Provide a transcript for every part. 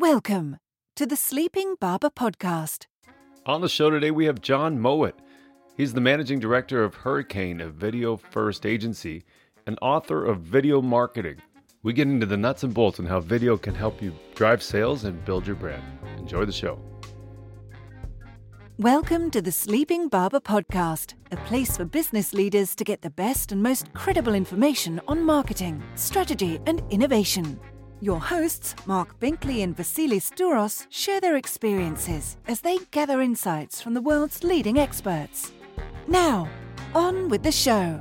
Welcome to the Sleeping Barber Podcast. On the show today, we have Jon Mowat. He's the managing director of Hurricane, a video first agency, and author of Video Marketing. We get into the nuts and bolts on how video can help you drive sales and build your brand. Enjoy the show. Welcome to the Sleeping Barber Podcast, a place for business leaders to get the best and most credible information on marketing, strategy, and innovation. Your hosts, Marc Binkley and Vassilis Douros, share their experiences as they gather insights from the world's leading experts. Now, on with the show.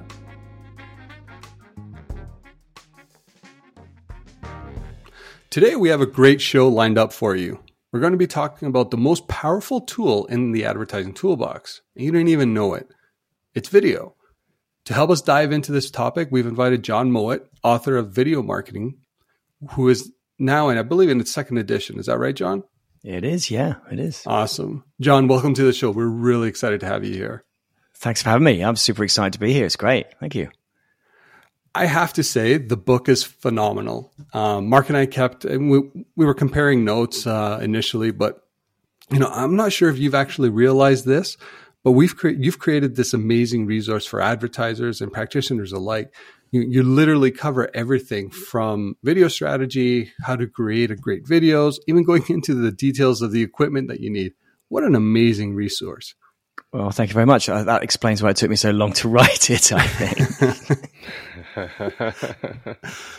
Today, we have a great show lined up for you. We're going to be talking about the most powerful tool in the advertising toolbox. And you didn't even know it. It's video. To help us dive into this topic, we've invited Jon Mowat, author of Video Marketing, who is now in, I believe, in its second edition. Is that right, Jon? It is, yeah, it is. Awesome. Jon, welcome to the show. We're really excited to have you here. Thanks for having me. I'm super excited to be here. It's great. Thank you. I have to say, the book is phenomenal. Um, Marc and I kept, and we, we were comparing notes uh, initially, but you know, I'm not sure if you've actually realized this, but we've cre- you've created this amazing resource for advertisers and practitioners alike. You, you literally cover everything from video strategy, how to create a great videos, even going into the details of the equipment that you need. What an amazing resource! Well, thank you very much. Uh, that explains why it took me so long to write it, I think.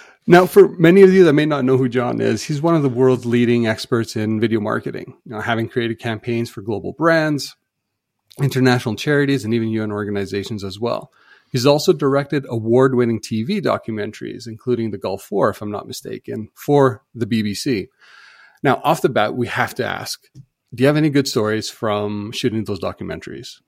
now, for many of you that may not know who Jon is, he's one of the world's leading experts in video marketing, you know, having created campaigns for global brands, international charities, and even UN organizations as well. He's also directed award winning TV documentaries, including The Gulf War, if I'm not mistaken, for the BBC. Now, off the bat, we have to ask do you have any good stories from shooting those documentaries?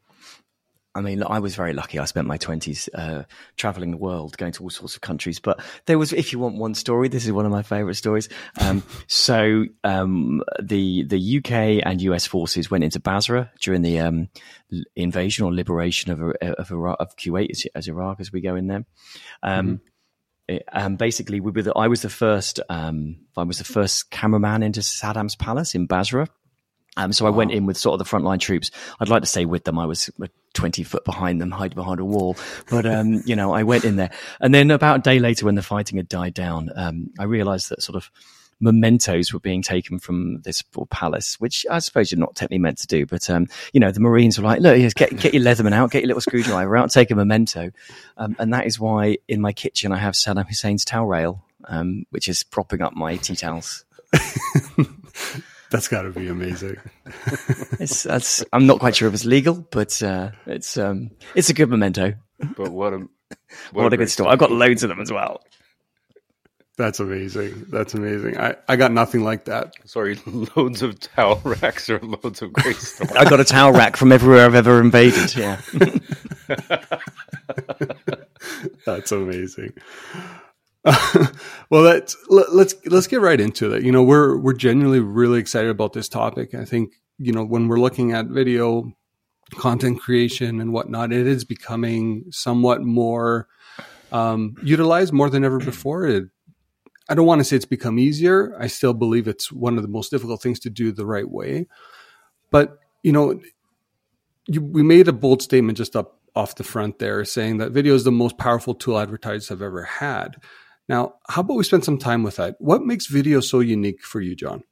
I mean, I was very lucky. I spent my twenties uh, traveling the world, going to all sorts of countries. But there was, if you want one story, this is one of my favorite stories. Um, so um, the the UK and US forces went into Basra during the um, invasion or liberation of of, Iraq, of Kuwait as, as, Iraq, as we go in there. Um, mm-hmm. Um, basically, we were the, I was the first. Um, I was the first cameraman into Saddam's palace in Basra. Um, so I went in with sort of the frontline troops. I'd like to say with them, I was 20 foot behind them, hide behind a wall. But, um, you know, I went in there. And then about a day later, when the fighting had died down, um, I realized that sort of mementos were being taken from this poor palace, which I suppose you're not technically meant to do. But, um, you know, the Marines were like, look, get, get your Leatherman out, get your little screwdriver out, take a memento. Um, and that is why in my kitchen, I have Saddam Hussein's towel rail, um, which is propping up my tea towels. That's got to be amazing. it's, that's, I'm not quite sure if it's legal, but uh, it's um, it's a good memento. But what a what, what a, a good story! I've got loads of them as well. That's amazing. That's amazing. I, I got nothing like that. Sorry, loads of towel racks or loads of great stories. I got a towel rack from everywhere I've ever invaded. Yeah. That's amazing. well, let's let, us let's, let's get right into it. You know, we're we're genuinely really excited about this topic. I think you know when we're looking at video content creation and whatnot, it is becoming somewhat more um, utilized more than ever before. It, I don't want to say it's become easier. I still believe it's one of the most difficult things to do the right way. But you know, you, we made a bold statement just up off the front there, saying that video is the most powerful tool advertisers have ever had. Now, how about we spend some time with that? What makes video so unique for you, Jon?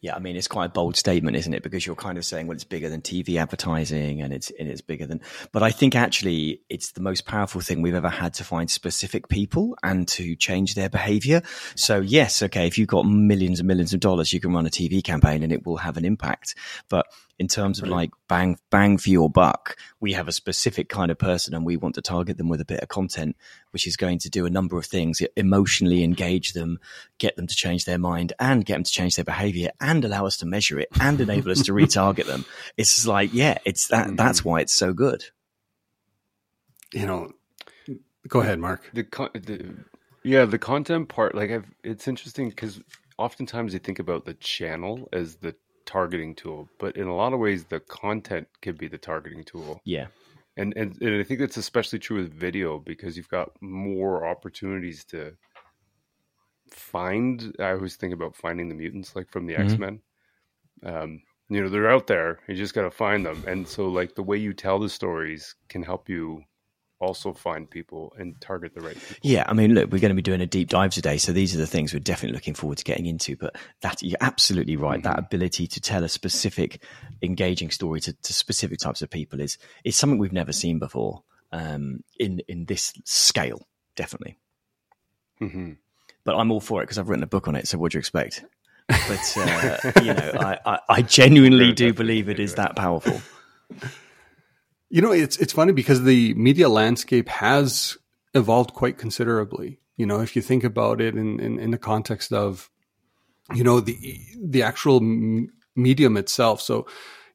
Yeah, I mean, it's quite a bold statement, isn't it? Because you're kind of saying, well, it's bigger than TV advertising and it's, and it's bigger than, but I think actually it's the most powerful thing we've ever had to find specific people and to change their behavior. So yes, okay, if you've got millions and millions of dollars, you can run a TV campaign and it will have an impact. But in terms of like bang bang for your buck we have a specific kind of person and we want to target them with a bit of content which is going to do a number of things emotionally engage them get them to change their mind and get them to change their behavior and allow us to measure it and enable us to retarget them. It's like yeah it's that mm-hmm. that's why it's so good. You know go ahead Marc. The, the yeah the content part like I've, it's interesting because oftentimes you think about the channel as the targeting tool, but in a lot of ways, the content could be the targeting tool. Yeah. And, and, and I think that's especially true with video because you've got more opportunities to find. I always think about finding the mutants, like from the mm-hmm. X Men. Um, you know, they're out there. You just got to find them, and so like the way you tell the stories can help you also find people and target the right people. Yeah, I mean, look, we're going to be doing a deep dive today, so these are the things we're definitely looking forward to getting into. But that you're absolutely right. Mm-hmm. That ability to tell a specific, engaging story to, to, specific types of people is is something we've never seen before um, in in this scale. Definitely. Mm-hmm. But I'm all for it because I've written a book on it. So what do you expect? But uh, you know, I, I, I genuinely do believe it is that powerful. You know, it's it's funny because the media landscape has evolved quite considerably. You know, if you think about it in, in, in the context of, you know, the the actual medium itself. So,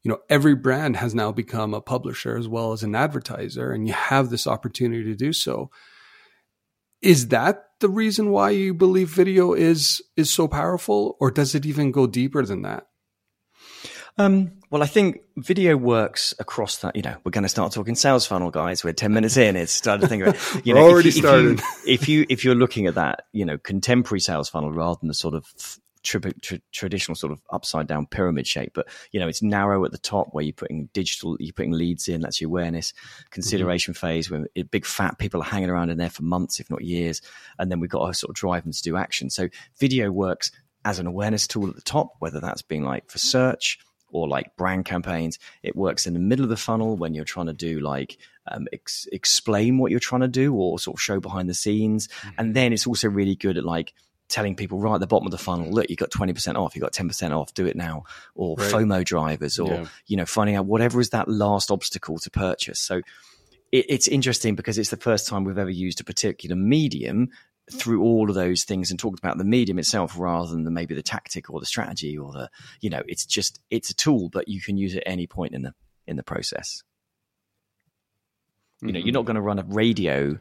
you know, every brand has now become a publisher as well as an advertiser, and you have this opportunity to do so. Is that the reason why you believe video is is so powerful, or does it even go deeper than that? Um, well, I think video works across that. You know, we're going to start talking sales funnel, guys. We're ten minutes in. It's starting to think it. You know, already if you, started. If you, if you you're looking at that, you know, contemporary sales funnel rather than the sort of tri- tra- traditional sort of upside down pyramid shape, but you know, it's narrow at the top where you're putting digital, you're putting leads in. That's your awareness consideration mm-hmm. phase where big fat people are hanging around in there for months, if not years, and then we've got to sort of drive them to do action. So video works as an awareness tool at the top, whether that's being like for search or like brand campaigns. It works in the middle of the funnel when you're trying to do like um, ex- explain what you're trying to do or sort of show behind the scenes. Mm-hmm. And then it's also really good at like telling people right at the bottom of the funnel, look, you got 20% off, you got 10% off, do it now, or right. FOMO drivers, or, yeah. you know, finding out whatever is that last obstacle to purchase. So it, it's interesting because it's the first time we've ever used a particular medium through all of those things and talked about the medium itself rather than the, maybe the tactic or the strategy or the, you know, it's just, it's a tool, but you can use it at any point in the, in the process. You know, mm-hmm. you're not going to run a radio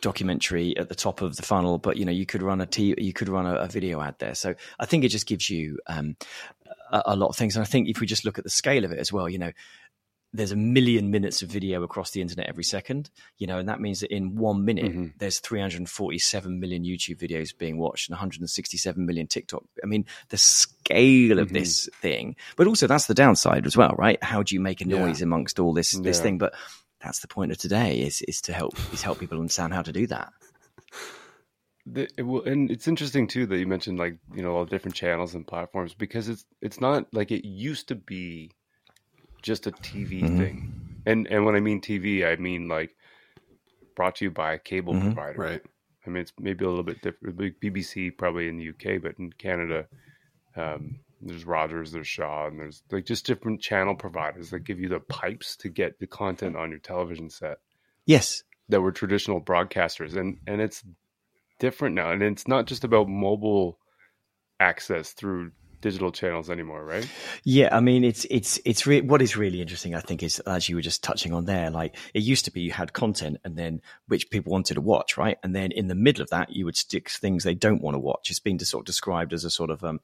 documentary at the top of the funnel, but you know you could run a t- you could run a, a, video ad there. So I think it just gives you um, a, a, lot of things. And I think if we just look at the scale of it as well, you know, there's a million minutes of video across the internet every second, you know, and that means that in one minute mm-hmm. there's 347 million YouTube videos being watched and 167 million TikTok. I mean, the scale of mm-hmm. this thing, but also that's the downside as well, right? How do you make a noise yeah. amongst all this this yeah. thing? But that's the point of today is is to help is help people understand how to do that. The, it will, and it's interesting too that you mentioned like you know all the different channels and platforms because it's it's not like it used to be just a TV mm-hmm. thing, and and when I mean TV, I mean like brought to you by a cable mm-hmm. provider, right? I mean it's maybe a little bit different. BBC probably in the UK, but in Canada, um, there's Rogers, there's Shaw, and there's like just different channel providers that give you the pipes to get the content on your television set. Yes, that were traditional broadcasters, and and it's different now, and it's not just about mobile access through digital channels anymore, right? Yeah, I mean, it's it's it's re- what is really interesting. I think is as you were just touching on there. Like it used to be, you had content, and then which people wanted to watch, right? And then in the middle of that, you would stick things they don't want to watch. It's been sort of described as a sort of um,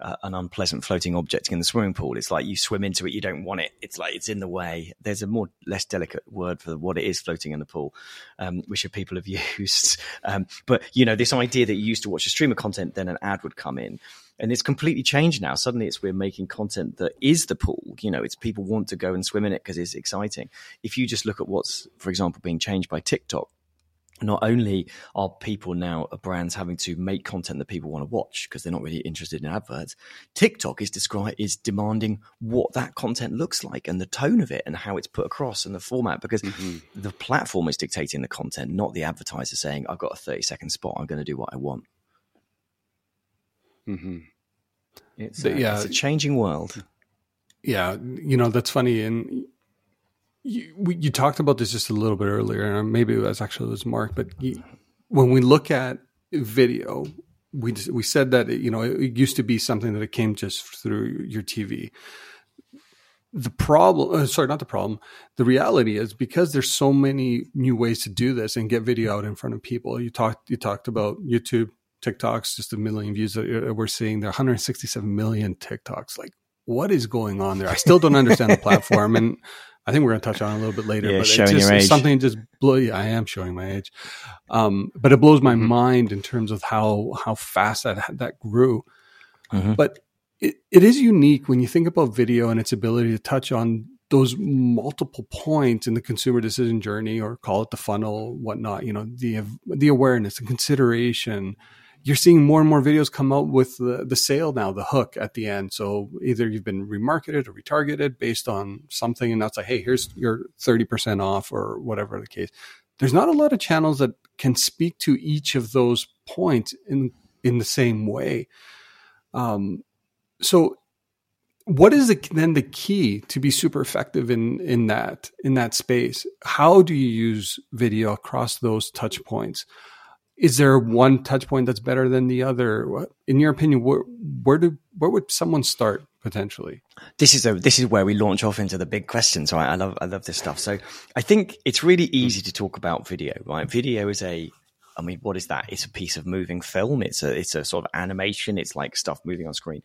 uh, an unpleasant floating object in the swimming pool. It's like you swim into it, you don't want it. It's like it's in the way. There's a more less delicate word for what it is floating in the pool, um, which people have used. Um, but you know, this idea that you used to watch a stream of content, then an ad would come in. And it's completely changed now. Suddenly, it's we're making content that is the pool. You know, it's people want to go and swim in it because it's exciting. If you just look at what's, for example, being changed by TikTok, not only are people now uh, brands having to make content that people want to watch because they're not really interested in adverts tiktok is described is demanding what that content looks like and the tone of it and how it's put across and the format because mm-hmm. the platform is dictating the content not the advertiser saying i've got a 30 second spot i'm going to do what i want mm-hmm. it's, a, yeah. it's a changing world yeah you know that's funny and you, we, you talked about this just a little bit earlier, and maybe it was actually it was Marc. But you, when we look at video, we we said that you know it used to be something that it came just through your TV. The problem, uh, sorry, not the problem. The reality is because there's so many new ways to do this and get video out in front of people. You talked you talked about YouTube, TikToks, just a million views that we're seeing. There are 167 million TikToks. Like, what is going on there? I still don't understand the platform, and I think we're going to touch on it a little bit later. Yeah, but showing it's just, your age. something just blow. Yeah, I am showing my age, um, but it blows my Mhm. mind in terms of how how fast that that grew. Mhm. But it, it is unique when you think about video and its ability to touch on those multiple points in the consumer decision journey, or call it the funnel, whatnot. You know, the the awareness, and consideration. You're seeing more and more videos come out with the, the sale now, the hook at the end. So either you've been remarketed or retargeted based on something, and that's like, hey, here's your 30% off or whatever the case. There's not a lot of channels that can speak to each of those points in in the same way. Um, so what is the, then the key to be super effective in in that in that space how do you use video across those touch points is there one touch point that's better than the other? In your opinion where, where do where would someone start potentially? This is a this is where we launch off into the big questions i love i love this stuff. So i think it's really easy to talk about video right? Video is a i mean what is that? It's a piece of moving film. It's a it's a sort of animation. It's like stuff moving on screen.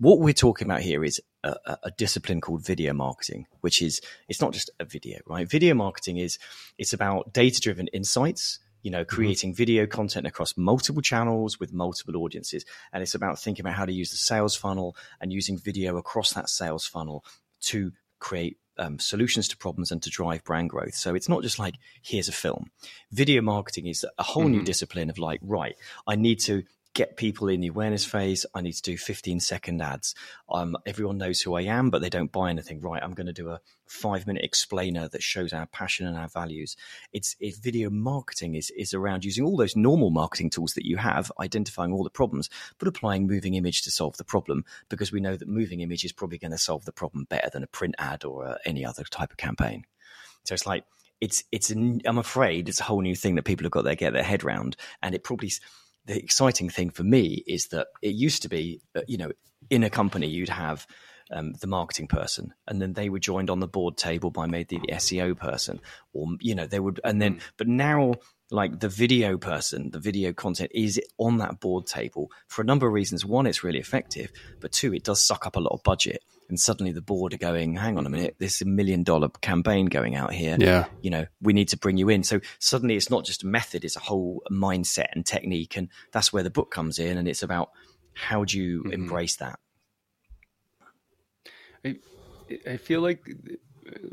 What we're talking about here is a- a discipline called video marketing which is it's not just a video right? Video marketing is it's about data driven insights you know creating video content across multiple channels with multiple audiences and it's about thinking about how to use the sales funnel and using video across that sales funnel to create um, solutions to problems and to drive brand growth. So it's not just like here's a film. Video marketing is a whole new Mhm. discipline of like, right, I need to get people in the awareness phase. I need to do 15 second ads. Um, everyone knows who I am, but they don't buy anything. Right, I'm going to do a five minute explainer that shows our passion and our values. It's, video marketing is is around using all those normal marketing tools that you have, identifying all the problems, but applying moving image to solve the problem because we know that moving image is probably going to solve the problem better than a print ad or uh, any other type of campaign. So it's like it's it's an, I'm afraid it's a whole new thing that people have got to get their head round, and it probably the exciting thing for me is that it used to be uh, you know in a company you'd have um, the marketing person, and then they were joined on the board table by maybe the SEO person, or you know they would, and then but now like the video person, the video content is on that board table for a number of reasons. One, it's really effective, but two, it does suck up a lot of budget. And suddenly the board are going, hang on a minute, this is a million dollar campaign going out here. yeah You know, we need to bring you in. So suddenly it's not just a method, it's a whole mindset and technique. And that's where the book comes in. And it's about how do you Mhm. embrace that? I, I feel like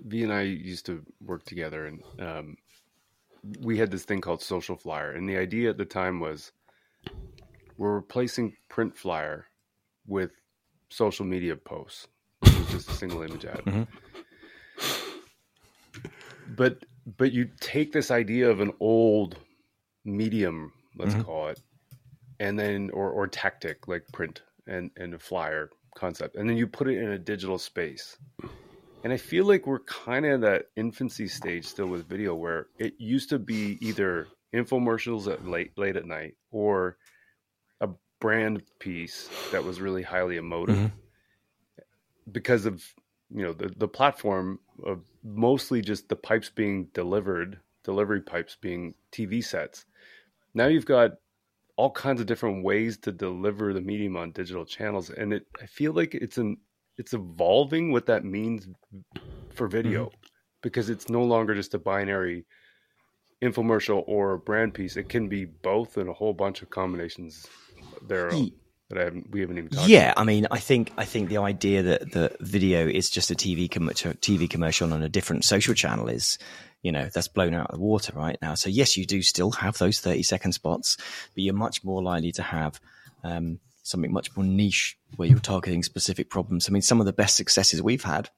V and I used to work together, and um, we had this thing called Social Flyer, and the idea at the time was we're replacing print flyer with social media posts, just a single image ad. Mhm. But but you take this idea of an old medium, let's Mhm. call it, and then or or tactic like print and and a flyer concept, and then you put it in a digital space. And I feel like we're kind of at that infancy stage still with video, where it used to be either infomercials at late late at night or a brand piece that was really highly emotive Mhm. because of you know the the platform of mostly just the pipes being delivered, delivery pipes being TV sets. Now you've got all kinds of different ways to deliver the medium on digital channels, and it I feel like it's an it's evolving what that means for video mm-hmm. because it's no longer just a binary infomercial or a brand piece. It can be both and a whole bunch of combinations there Ye- that I haven't, we haven't even talked Yeah, I mean, I think I think the idea that the video is just a TV com- TV commercial on a different social channel is, you know, that's blown out of the water right now. So yes, you do still have those thirty second spots, but you're much more likely to have um, something much more niche where you're targeting specific problems. I mean, some of the best successes we've had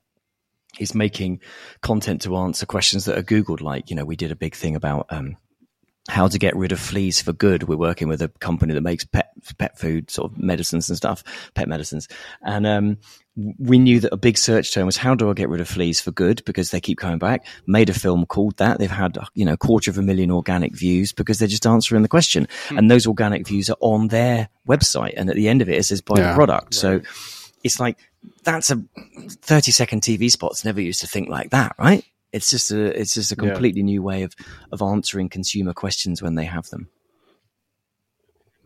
is making content to answer questions that are googled. Like, you know, we did a big thing about. Um, how to get rid of fleas for good. We're working with a company that makes pet pet food sort of medicines and stuff, pet medicines. And um, we knew that a big search term was how do I get rid of fleas for good because they keep coming back. Made a film called that. They've had you know a quarter of a million organic views because they're just answering the question, and those organic views are on their website. And at the end of it, it says buy the Yeah. product. So it's like that's a thirty second TV spots. Never used to think like that, right? It's just a it's just a Yeah. completely new way of of answering consumer questions when they have them.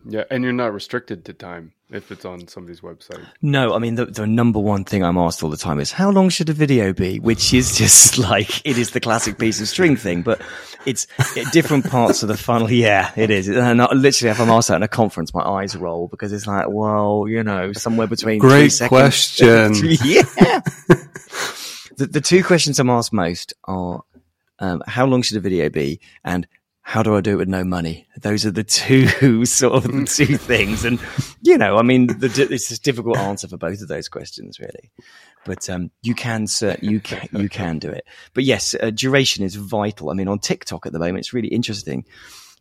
Yeah, and you're not restricted to time if it's on somebody's website. No, I mean the, the number one thing I'm asked all the time is how long should a video be? Which is just like it is the classic piece of string thing, but it's at different parts of the funnel. Yeah, it is. And I, literally, if I'm asked that in a conference, my eyes roll because it's like, well, you know, somewhere between great question. yeah. The, the two questions I'm asked most are um, how long should a video be and how do I do it with no money? Those are the two sort of two things. And, you know, I mean, the, it's a difficult answer for both of those questions, really. But um, you can, sir, you can, you can do it. But yes, uh, duration is vital. I mean, on TikTok at the moment, it's really interesting.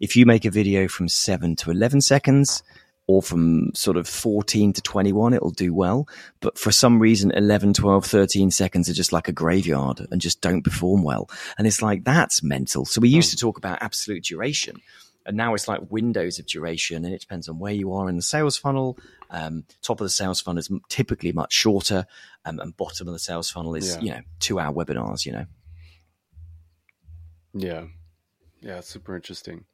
If you make a video from seven to 11 seconds, or from sort of 14 to 21, it'll do well. But for some reason, 11, 12, 13 seconds are just like a graveyard and just don't perform well. And it's like, that's mental. So we used to talk about absolute duration. And now it's like windows of duration, and it depends on where you are in the sales funnel. Um, top of the sales funnel is typically much shorter, um, and bottom of the sales funnel is yeah. you know two hour webinars. You know. Yeah, yeah, super interesting.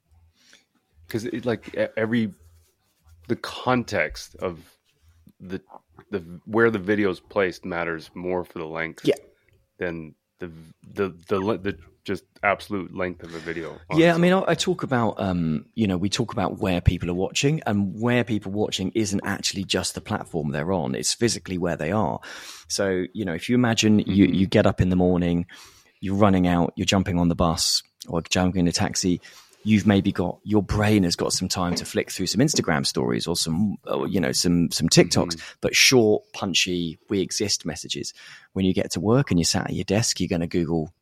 Because like every the context of the the where the video is placed matters more for the length yeah. than the the the, the just absolute length of a video. Honestly. Yeah, I mean, I, I talk about, um, you know, we talk about where people are watching, and where people are watching isn't actually just the platform they're on; it's physically where they are. So, you know, if you imagine mm-hmm. you you get up in the morning, you're running out, you're jumping on the bus or jumping in a taxi, you've maybe got your brain has got some time to flick through some Instagram stories or some or, you know some some TikToks, mm-hmm. but short, punchy, we exist messages. When you get to work and you're sat at your desk, you're going to Google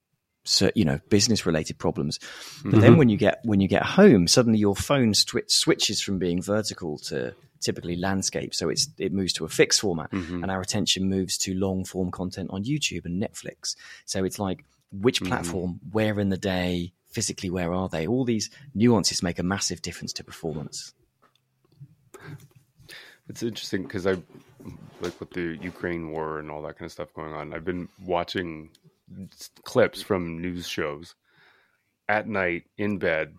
so, you know business related problems but mm-hmm. then when you get when you get home suddenly your phone sw- switches from being vertical to typically landscape so it's it moves to a fixed format mm-hmm. and our attention moves to long form content on youtube and netflix so it's like which mm-hmm. platform mm-hmm. where in the day physically where are they? All these nuances make a massive difference to performance. It's interesting because I like with the Ukraine war and all that kind of stuff going on. I've been watching clips from news shows at night in bed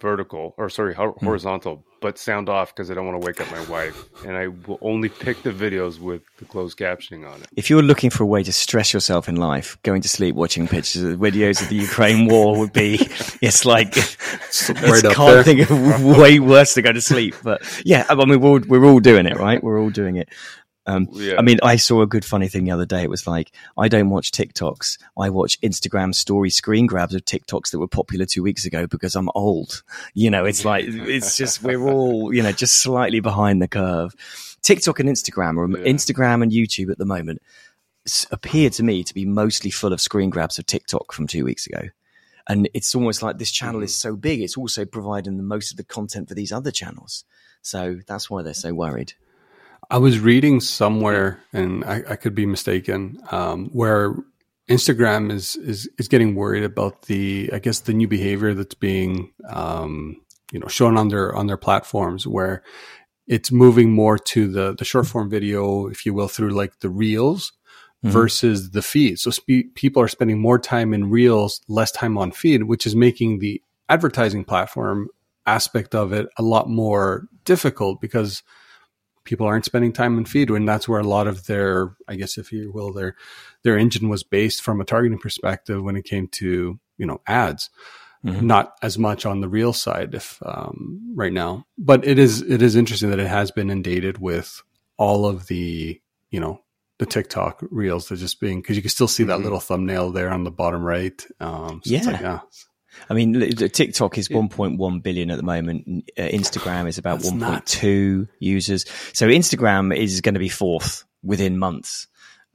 vertical or sorry hmm. horizontal but sound off because i don't want to wake up my wife and i will only pick the videos with the closed captioning on it. If you're looking for a way to stress yourself in life going to sleep watching pictures of videos of the ukraine war would be it's like right I can't there. think of way worse to go to sleep but yeah i mean we're, we're all doing it right? We're all doing it um, yeah. I mean, I saw a good funny thing the other day. It was like, I don't watch TikToks. I watch Instagram story screen grabs of TikToks that were popular two weeks ago because I'm old. You know, it's like, it's just, we're all, you know, just slightly behind the curve. TikTok and Instagram or yeah. Instagram and YouTube at the moment appear to me to be mostly full of screen grabs of TikTok from two weeks ago. And it's almost like this channel mm. is so big, it's also providing the most of the content for these other channels. So that's why they're so worried. I was reading somewhere, and I, I could be mistaken, um, where Instagram is is is getting worried about the, I guess, the new behavior that's being, um, you know, shown on their on their platforms, where it's moving more to the the short form video, if you will, through like the reels mm-hmm. versus the feed. So spe- people are spending more time in reels, less time on feed, which is making the advertising platform aspect of it a lot more difficult because people aren't spending time in feed and that's where a lot of their i guess if you will their their engine was based from a targeting perspective when it came to you know ads mm-hmm. not as much on the real side if um, right now but it is it is interesting that it has been inundated with all of the you know the tiktok reels they're just being because you can still see that mm-hmm. little thumbnail there on the bottom right um, so yeah. Like, yeah I mean, TikTok is 1.1 billion at the moment. Uh, Instagram is about 1.2 users. So Instagram is going to be fourth within months.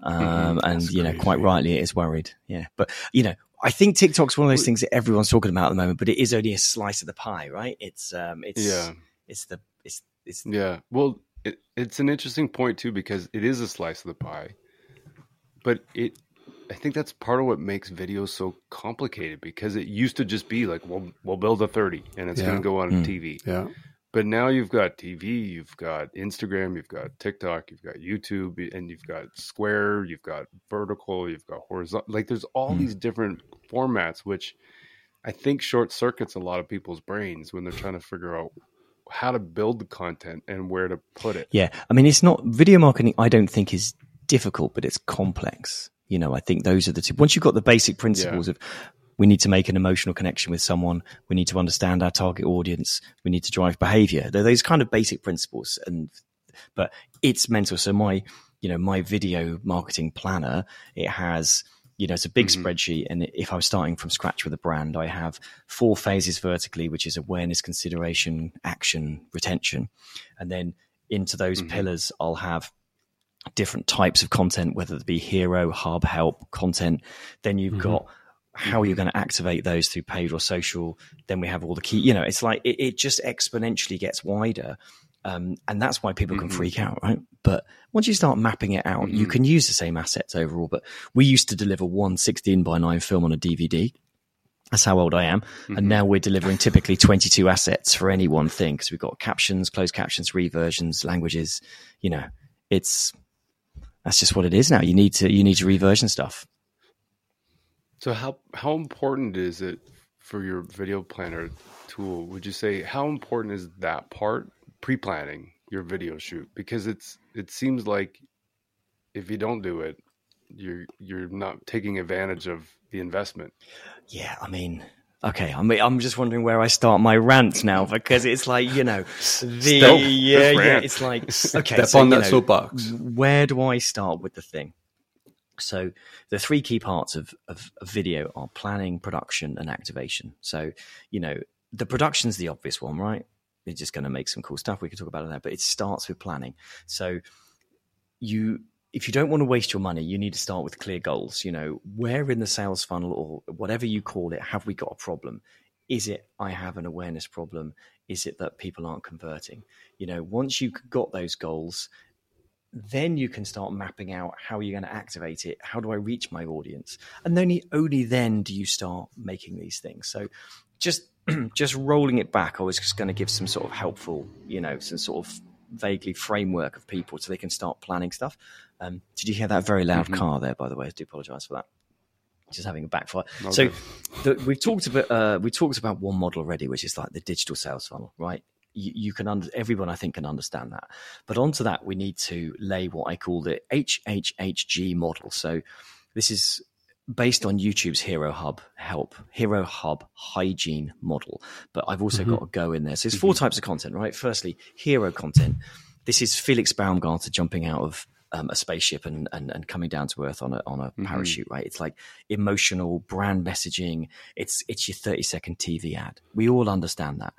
Um, mm-hmm. and you know, crazy. quite rightly, it is worried. Yeah. But you know, I think TikTok's one of those things that everyone's talking about at the moment, but it is only a slice of the pie, right? It's, um, it's, yeah, it's the, it's, it's, yeah. Well, it, it's an interesting point too, because it is a slice of the pie, but it, I think that's part of what makes videos so complicated because it used to just be like, we'll we'll build a thirty and it's yeah. going to go on mm. TV. Yeah. But now you've got TV, you've got Instagram, you've got TikTok, you've got YouTube, and you've got square, you've got vertical, you've got horizontal. Like there's all mm. these different formats, which I think short circuits a lot of people's brains when they're trying to figure out how to build the content and where to put it. Yeah. I mean, it's not video marketing, I don't think is difficult, but it's complex. You know, I think those are the two. Once you've got the basic principles yeah. of we need to make an emotional connection with someone, we need to understand our target audience, we need to drive behavior. They're those kind of basic principles. And, but it's mental. So my, you know, my video marketing planner, it has, you know, it's a big mm-hmm. spreadsheet. And if I was starting from scratch with a brand, I have four phases vertically, which is awareness, consideration, action, retention. And then into those mm-hmm. pillars, I'll have different types of content, whether it be hero, hub, help content. Then you've mm-hmm. got how are you going to activate those through paid or social? Then we have all the key, you know, it's like it, it just exponentially gets wider. Um, and that's why people can mm-hmm. freak out, right? But once you start mapping it out, mm-hmm. you can use the same assets overall. But we used to deliver one 16 by 9 film on a DVD. That's how old I am. Mm-hmm. And now we're delivering typically 22 assets for any one thing because we've got captions, closed captions, reversions, languages. You know, it's that's just what it is now. You need to you need to reversion stuff. So how how important is it for your video planner tool? Would you say how important is that part pre-planning your video shoot because it's it seems like if you don't do it you're you're not taking advantage of the investment. Yeah, I mean, okay, I mean, I'm just wondering where I start my rant now because it's like you know the Stealth, yeah yeah it's like okay step so, on that know, soapbox. Where do I start with the thing? So the three key parts of, of, of video are planning, production, and activation. So you know the production's the obvious one, right? It's just going to make some cool stuff. We can talk about it there, but it starts with planning. So you if you don't want to waste your money, you need to start with clear goals. You know, where in the sales funnel or whatever you call it, have we got a problem? Is it I have an awareness problem? Is it that people aren't converting? You know, once you've got those goals, then you can start mapping out how you're going to activate it. How do I reach my audience? And only only then do you start making these things. So just just rolling it back, I was just going to give some sort of helpful, you know, some sort of vaguely framework of people so they can start planning stuff. Um, did you hear that very loud mm-hmm. car there? By the way, I do apologise for that. Just having a backfire. Okay. So the, we've talked about uh, we talked about one model already, which is like the digital sales funnel, right? You, you can under, everyone I think can understand that, but onto that we need to lay what I call the HHHG model. So this is based on YouTube's Hero Hub help, Hero Hub hygiene model. But I've also mm-hmm. got a go in there. So there's 4 mm-hmm. types of content, right? Firstly, hero content. This is Felix Baumgartner jumping out of um, a spaceship and, and, and coming down to earth on a on a mm-hmm. parachute, right? It's like emotional brand messaging. It's it's your 30 second TV ad. We all understand that.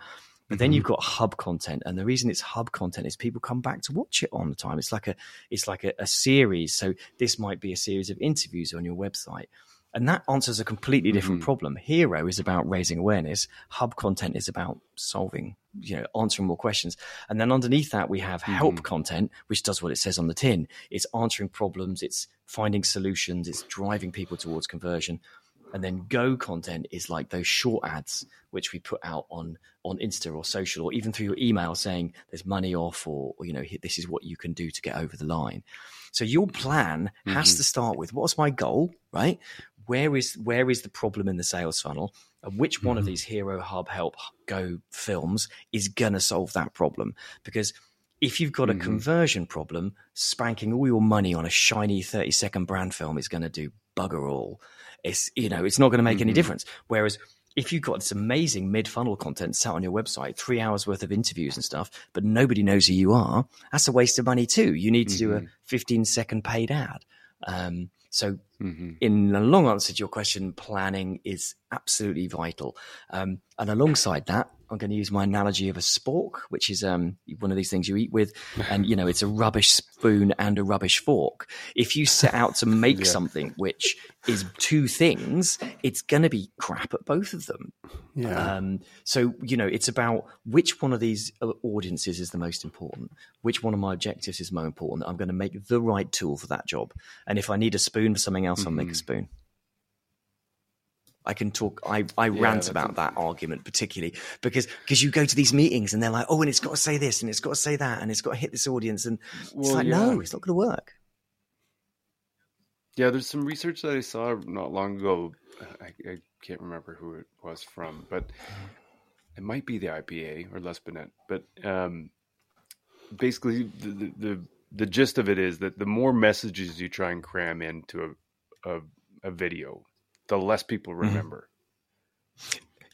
But then mm-hmm. you've got hub content, and the reason it's hub content is people come back to watch it on the time. It's like a it's like a, a series. So this might be a series of interviews on your website, and that answers a completely different mm-hmm. problem. Hero is about raising awareness. Hub content is about solving, you know, answering more questions. And then underneath that, we have help mm-hmm. content, which does what it says on the tin. It's answering problems. It's finding solutions. It's driving people towards conversion. And then go content is like those short ads which we put out on on Insta or social or even through your email saying there's money off or, or you know this is what you can do to get over the line. So your plan mm-hmm. has to start with what's my goal, right? Where is where is the problem in the sales funnel? And which one mm-hmm. of these Hero Hub Help Go films is gonna solve that problem? Because if you've got a mm-hmm. conversion problem, spanking all your money on a shiny 30 second brand film is going to do bugger all it's you know it's not going to make mm-hmm. any difference. Whereas if you've got this amazing mid funnel content sat on your website, three hours worth of interviews and stuff, but nobody knows who you are, that's a waste of money too. You need to mm-hmm. do a mm-hmm. 15 second paid ad. Um, so, mm-hmm. in a long answer to your question, planning is absolutely vital. Um, and alongside that, I'm going to use my analogy of a spork, which is um, one of these things you eat with, and you know it's a rubbish spoon and a rubbish fork. If you set out to make yeah. something which is two things, it's going to be crap at both of them. Yeah. Um, so you know it's about which one of these uh, audiences is the most important, which one of my objectives is more important. I'm going to make the right tool for that job, and if I need a spoon for something else, mm-hmm. I'll make a mm-hmm. spoon. I can talk. I, I yeah, rant about that argument particularly because because you go to these meetings and they're like, oh, and it's got to say this and it's got to say that and it's got to hit this audience and well, it's like, yeah. no, it's not going to work. Yeah, there's some research that I saw not long ago. I, I, can't remember who it was from, but it might be the IPA or Les L'Espelette, but um, basically the, the, the the gist of it is that the more messages you try and cram into a a, a video, the less people Mm-hmm. remember.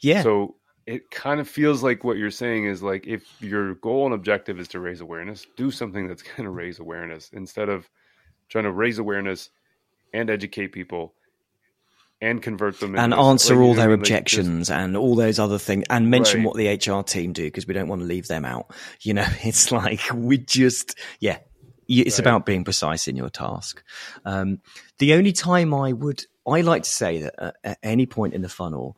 Yeah. So it kind of feels like what you're saying is like if your goal and objective is to raise awareness, do something that's going to raise awareness instead of trying to raise awareness and educate people and convert them and into- answer like, all know, their like, just- objections and all those other things and mention Right. what the HR team do because we don't want to leave them out. You know, it's like we just, yeah, it's Right. about being precise in your task. Um, the only time I would, I like to say that at, at any point in the funnel,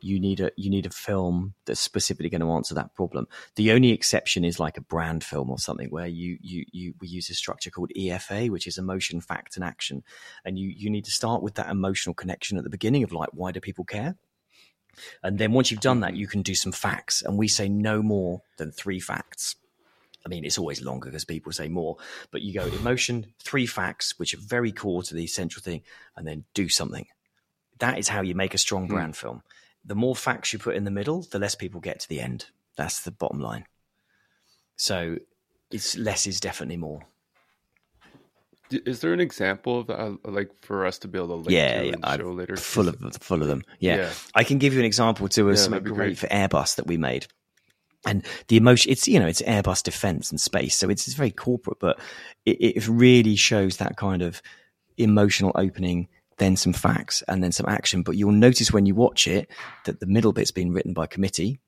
you need a you need a film that's specifically going to answer that problem. The only exception is like a brand film or something where you you you we use a structure called EFA, which is emotion, fact, and action, and you you need to start with that emotional connection at the beginning of like why do people care, and then once you've done that, you can do some facts, and we say no more than three facts. I mean, it's always longer because people say more, but you go emotion, three facts, which are very core to the essential thing, and then do something. That is how you make a strong brand film. The more facts you put in the middle, the less people get to the end. That's the bottom line. So it's less is definitely more. Is there an example of uh, like for us to be able to link yeah, to yeah and show later? full of full of them. Yeah. Yeah. I can give you an example too of Yeah, something great, great. for Airbus that we made. And the emotion, it's you know, it's Airbus defense and space, so it's, it's very corporate, but it, it really shows that kind of emotional opening, then some facts, and then some action. But you'll notice when you watch it that the middle bit's been written by committee,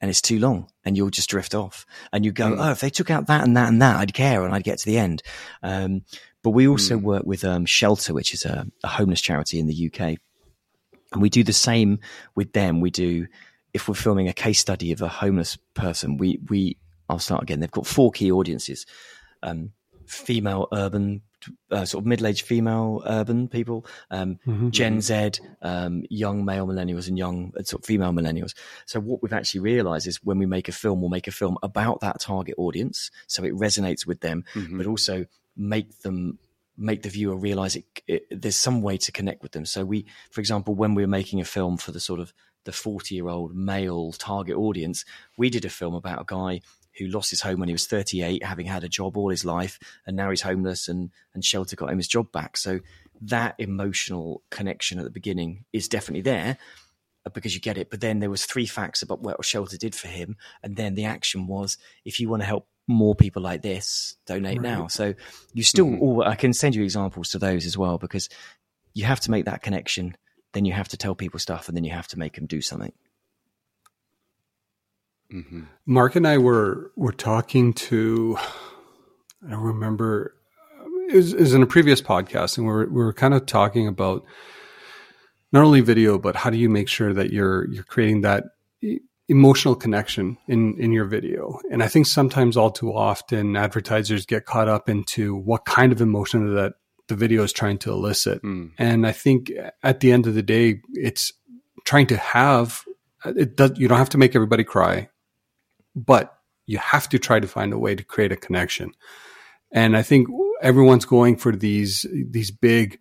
and it's too long, and you'll just drift off, and you go, oh, if they took out that and that and that, I'd care, and I'd get to the end. Um, but we also work with um, Shelter, which is a, a homeless charity in the UK, and we do the same with them. We do if we're filming a case study of a homeless person, we we I'll start again. They've got four key audiences: um, female, urban, uh, sort of middle-aged female, urban people, um, Gen Z, um, young male millennials, and young uh, sort of female millennials. So what we've actually realised is when we make a film, we'll make a film about that target audience, so it resonates with them, but also make them make the viewer realize it, it, there's some way to connect with them. So we, for example, when we were making a film for the sort of the 40 year old male target audience, we did a film about a guy who lost his home when he was 38, having had a job all his life, and now he's homeless and, and shelter got him his job back. So that emotional connection at the beginning is definitely there uh, because you get it. But then there was three facts about what shelter did for him. And then the action was, if you want to help more people like this, donate now. So you still, all, I can send you examples to those as well, because you have to make that connection. Then you have to tell people stuff and then you have to make them do something. Mm-hmm. Marc and I were were talking to. I don't remember. It was, it was in a previous podcast, and we were we were kind of talking about not only video, but how do you make sure that you're you're creating that e- emotional connection in in your video. And I think sometimes, all too often, advertisers get caught up into what kind of emotion that the video is trying to elicit. Mm. And I think at the end of the day, it's trying to have it does you don't have to make everybody cry, but you have to try to find a way to create a connection. And I think everyone's going for these these big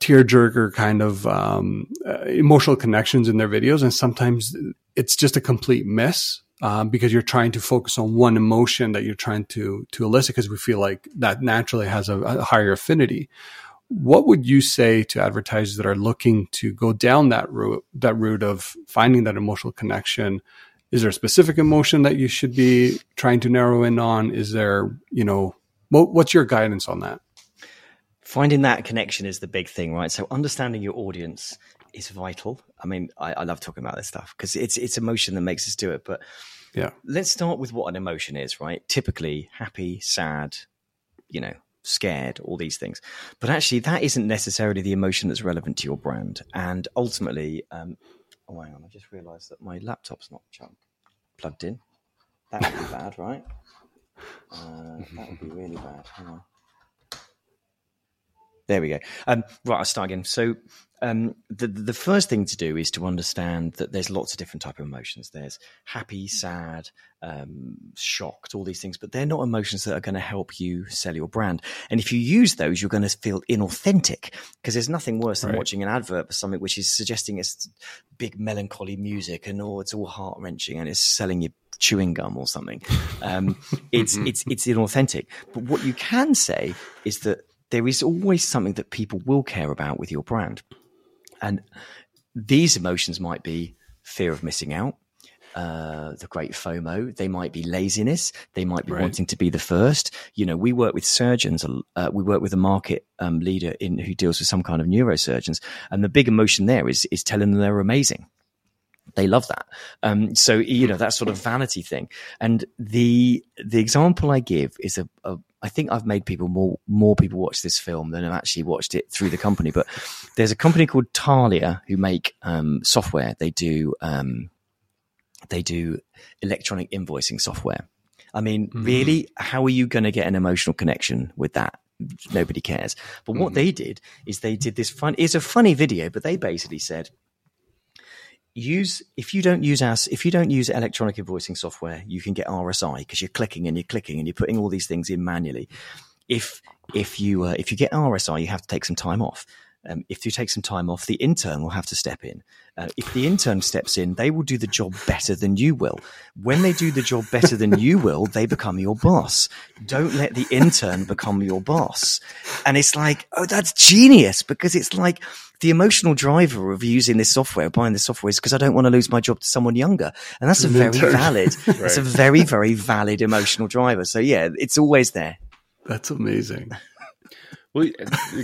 tearjerker kind of um, uh, emotional connections in their videos, and sometimes it's just a complete miss um, because you're trying to focus on one emotion that you're trying to to elicit because we feel like that naturally has a, a higher affinity. What would you say to advertisers that are looking to go down that route that route of finding that emotional connection? Is there a specific emotion that you should be trying to narrow in on? Is there, you know, what, what's your guidance on that? Finding that connection is the big thing, right? So understanding your audience is vital. I mean, I, I love talking about this stuff because it's it's emotion that makes us do it. But Yeah. let's start with what an emotion is, right? Typically happy, sad, you know, scared, all these things. But actually, that isn't necessarily the emotion that's relevant to your brand. And ultimately, um, oh, hang on, I just realised that my laptop's not plugged in. That would be bad, right? Uh, that would be really bad. There we go. Um, right, I'll start again. So, um, the the first thing to do is to understand that there's lots of different type of emotions. There's happy, sad, um, shocked, all these things, but they're not emotions that are going to help you sell your brand. And if you use those, you're going to feel inauthentic because there's nothing worse than Right. watching an advert for something which is suggesting it's big melancholy music and oh, it's all heart wrenching and it's selling you chewing gum or something. Um, it's it's it's inauthentic. But what you can say is that there is always something that people will care about with your brand. And these emotions might be fear of missing out, uh, the great FOMO. They might be laziness. They might be Right. wanting to be the first. You know, we work with surgeons. Uh, we work with a market um, leader in who deals with some kind of neurosurgeons, and the big emotion there is is telling them they're amazing. They love that. Um, so you know that sort of vanity thing. And the the example I give is a, a I think I've made people more more people watch this film than have actually watched it through the company. But there's a company called Talia who make um, software. They do um, they do electronic invoicing software. I mean, really, how are you going to get an emotional connection with that? Nobody cares. But what they did is they did this fun. It's a funny video, but they basically said, use if you don't use us if you don't use electronic invoicing software you can get RSI because you're clicking and you're clicking and you're putting all these things in manually. If if you uh, if you get RSI you have to take some time off um, if you take some time off the intern will have to step in. Uh, if the intern steps in they will do the job better than you will. When they do the job better than you will they become your boss. Don't let the intern become your boss. And it's like oh that's genius because it's like the emotional driver of using this software, buying this software, is because I don't want to lose my job to someone younger, and that's a very valid, that's a very very valid emotional driver. So yeah, it's always there. That's amazing. Well,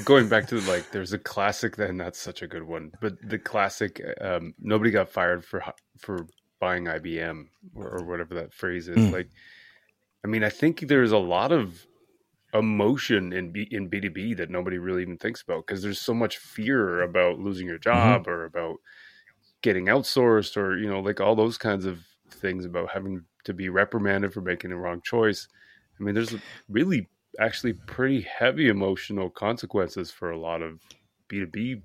going back to like, there's a classic. Then that's such a good one. But the classic, um, nobody got fired for for buying IBM or, or whatever that phrase is. Mm. Like, I mean, I think there's a lot of emotion in B, in B two B that nobody really even thinks about because there's so much fear about losing your job or about getting outsourced or you know like all those kinds of things about having to be reprimanded for making the wrong choice. I mean, there's really actually pretty heavy emotional consequences for a lot of B2B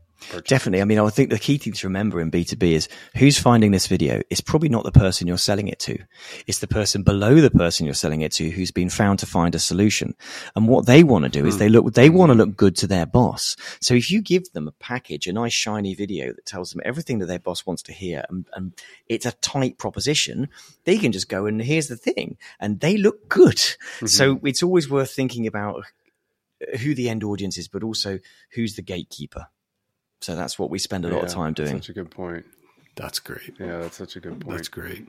Definitely. I mean, I think the key thing to remember in B2B is who's finding this video. It's probably not the person you're selling it to. It's the person below the person you're selling it to who's been found to find a solution. And what they want to do is hmm. they look, they want to look good to their boss. So if you give them a package, a nice shiny video that tells them everything that their boss wants to hear and, and it's a tight proposition, they can just go and here's the thing and they look good. Mm-hmm. So it's always worth thinking about who the end audience is, but also who's the gatekeeper so that's what we spend a lot of time doing. Such a good point. That's great. Yeah, that's such a good point. That's great.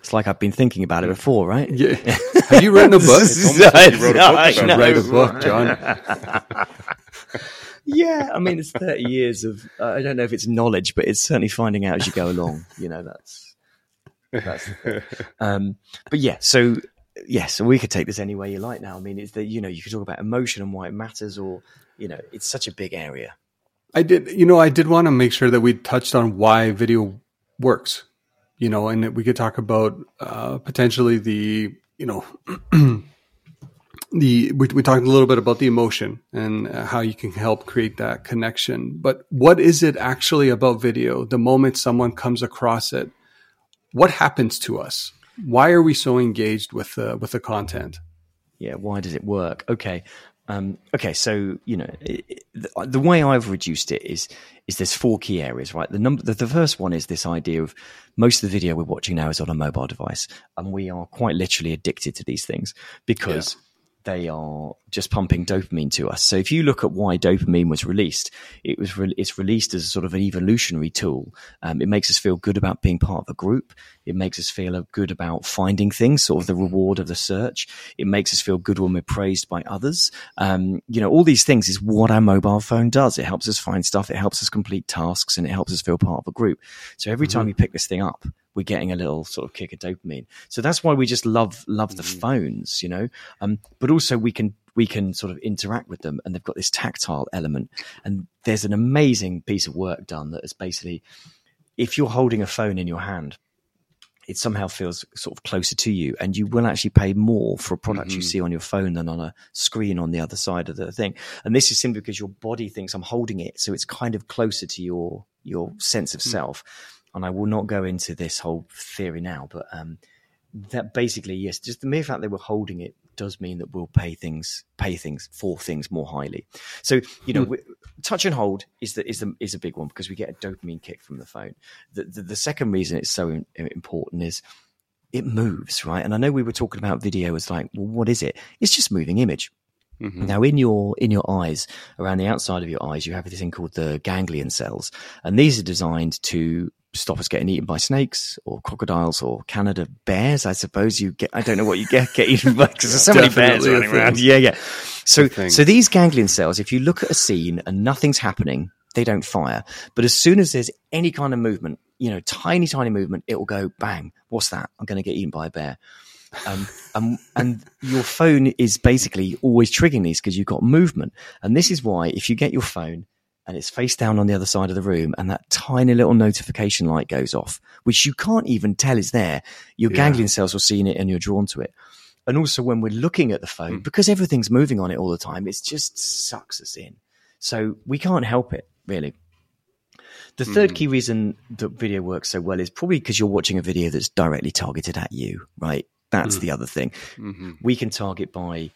It's like I've been thinking about it before, right? Yeah. Have you written a book? It's almost like you wrote a book I about know. it. Write a book, Jon. yeah, I mean, it's 30 years of, uh, I don't know if it's knowledge, but it's certainly finding out as you go along. You know, that's, that's. Um, but yeah, so, yeah, so we could take this any way you like now. I mean, it's that, you know, you could talk about emotion and why it matters, or, you know, it's such a big area. I did, you know, I did want to make sure that we touched on why video works, you know, and that we could talk about uh, potentially the, you know, the we, we talked a little bit about the emotion and uh, how you can help create that connection. But what is it actually about video? The moment someone comes across it, what happens to us? Why are we so engaged with the with the content? yeah why does it work okay um, okay so you know it, the, the way i've reduced it is is there's four key areas right the number the, the first one is this idea of most of the video we're watching now is on a mobile device and we are quite literally addicted to these things because they are just pumping dopamine to us. So if you look at why dopamine was released, it was re- it's released as a sort of an evolutionary tool. Um, it makes us feel good about being part of a group. It makes us feel good about finding things, sort of the reward of the search. It makes us feel good when we're praised by others. Um, you know, all these things is what our mobile phone does. It helps us find stuff. It helps us complete tasks, and it helps us feel part of a group. So every time you pick this thing up, we're getting a little sort of kick of dopamine. So that's why we just love love the phones, you know. Um, but also we can we can sort of interact with them, and they've got this tactile element. And there's an amazing piece of work done that is basically, if you're holding a phone in your hand, it somehow feels sort of closer to you and you will actually pay more for a product Mm-hmm. you see on your phone than on a screen on the other side of the thing. And this is simply because your body thinks i'm holding it so it's kind of closer to your your sense of self. And i will not go into this whole theory now but um that basically yes just the mere fact they were holding it does mean that we'll pay things pay things for things more highly. So you know we, touch and hold is the, is the, is a big one because we get a dopamine kick from the phone. The, the, the second reason it's so in- important is it moves right? And i know we were talking about video as like well what is it? It's just moving image. Mhm. now, in your in your eyes, around the outside of your eyes, you have this thing called the ganglion cells, and these are designed to stop us getting eaten by snakes or crocodiles or Canada bears. I suppose you get. I don't know what you get get eaten by because there's so many bears running around. Yeah, yeah. So so these ganglion cells, if you look at a scene and nothing's happening, they don't fire. But as soon as there's any kind of movement, you know, tiny tiny movement, it will go bang. What's that? I'm going to get eaten by a bear um, and, and your phone is basically always triggering these because you've got movement. And this is why if you get your phone and it's face down on the other side of the room and that tiny little notification light goes off, which you can't even tell is there, your Yeah. ganglion cells will see it and you're drawn to it. And also when we're looking at the phone, hmm. because everything's moving on it all the time, it just sucks us in. So we can't help it really. The third hmm. key reason that video works so well is probably because you're watching a video that's directly targeted at you, right? That's hmm. the other thing. Mhm. We can target by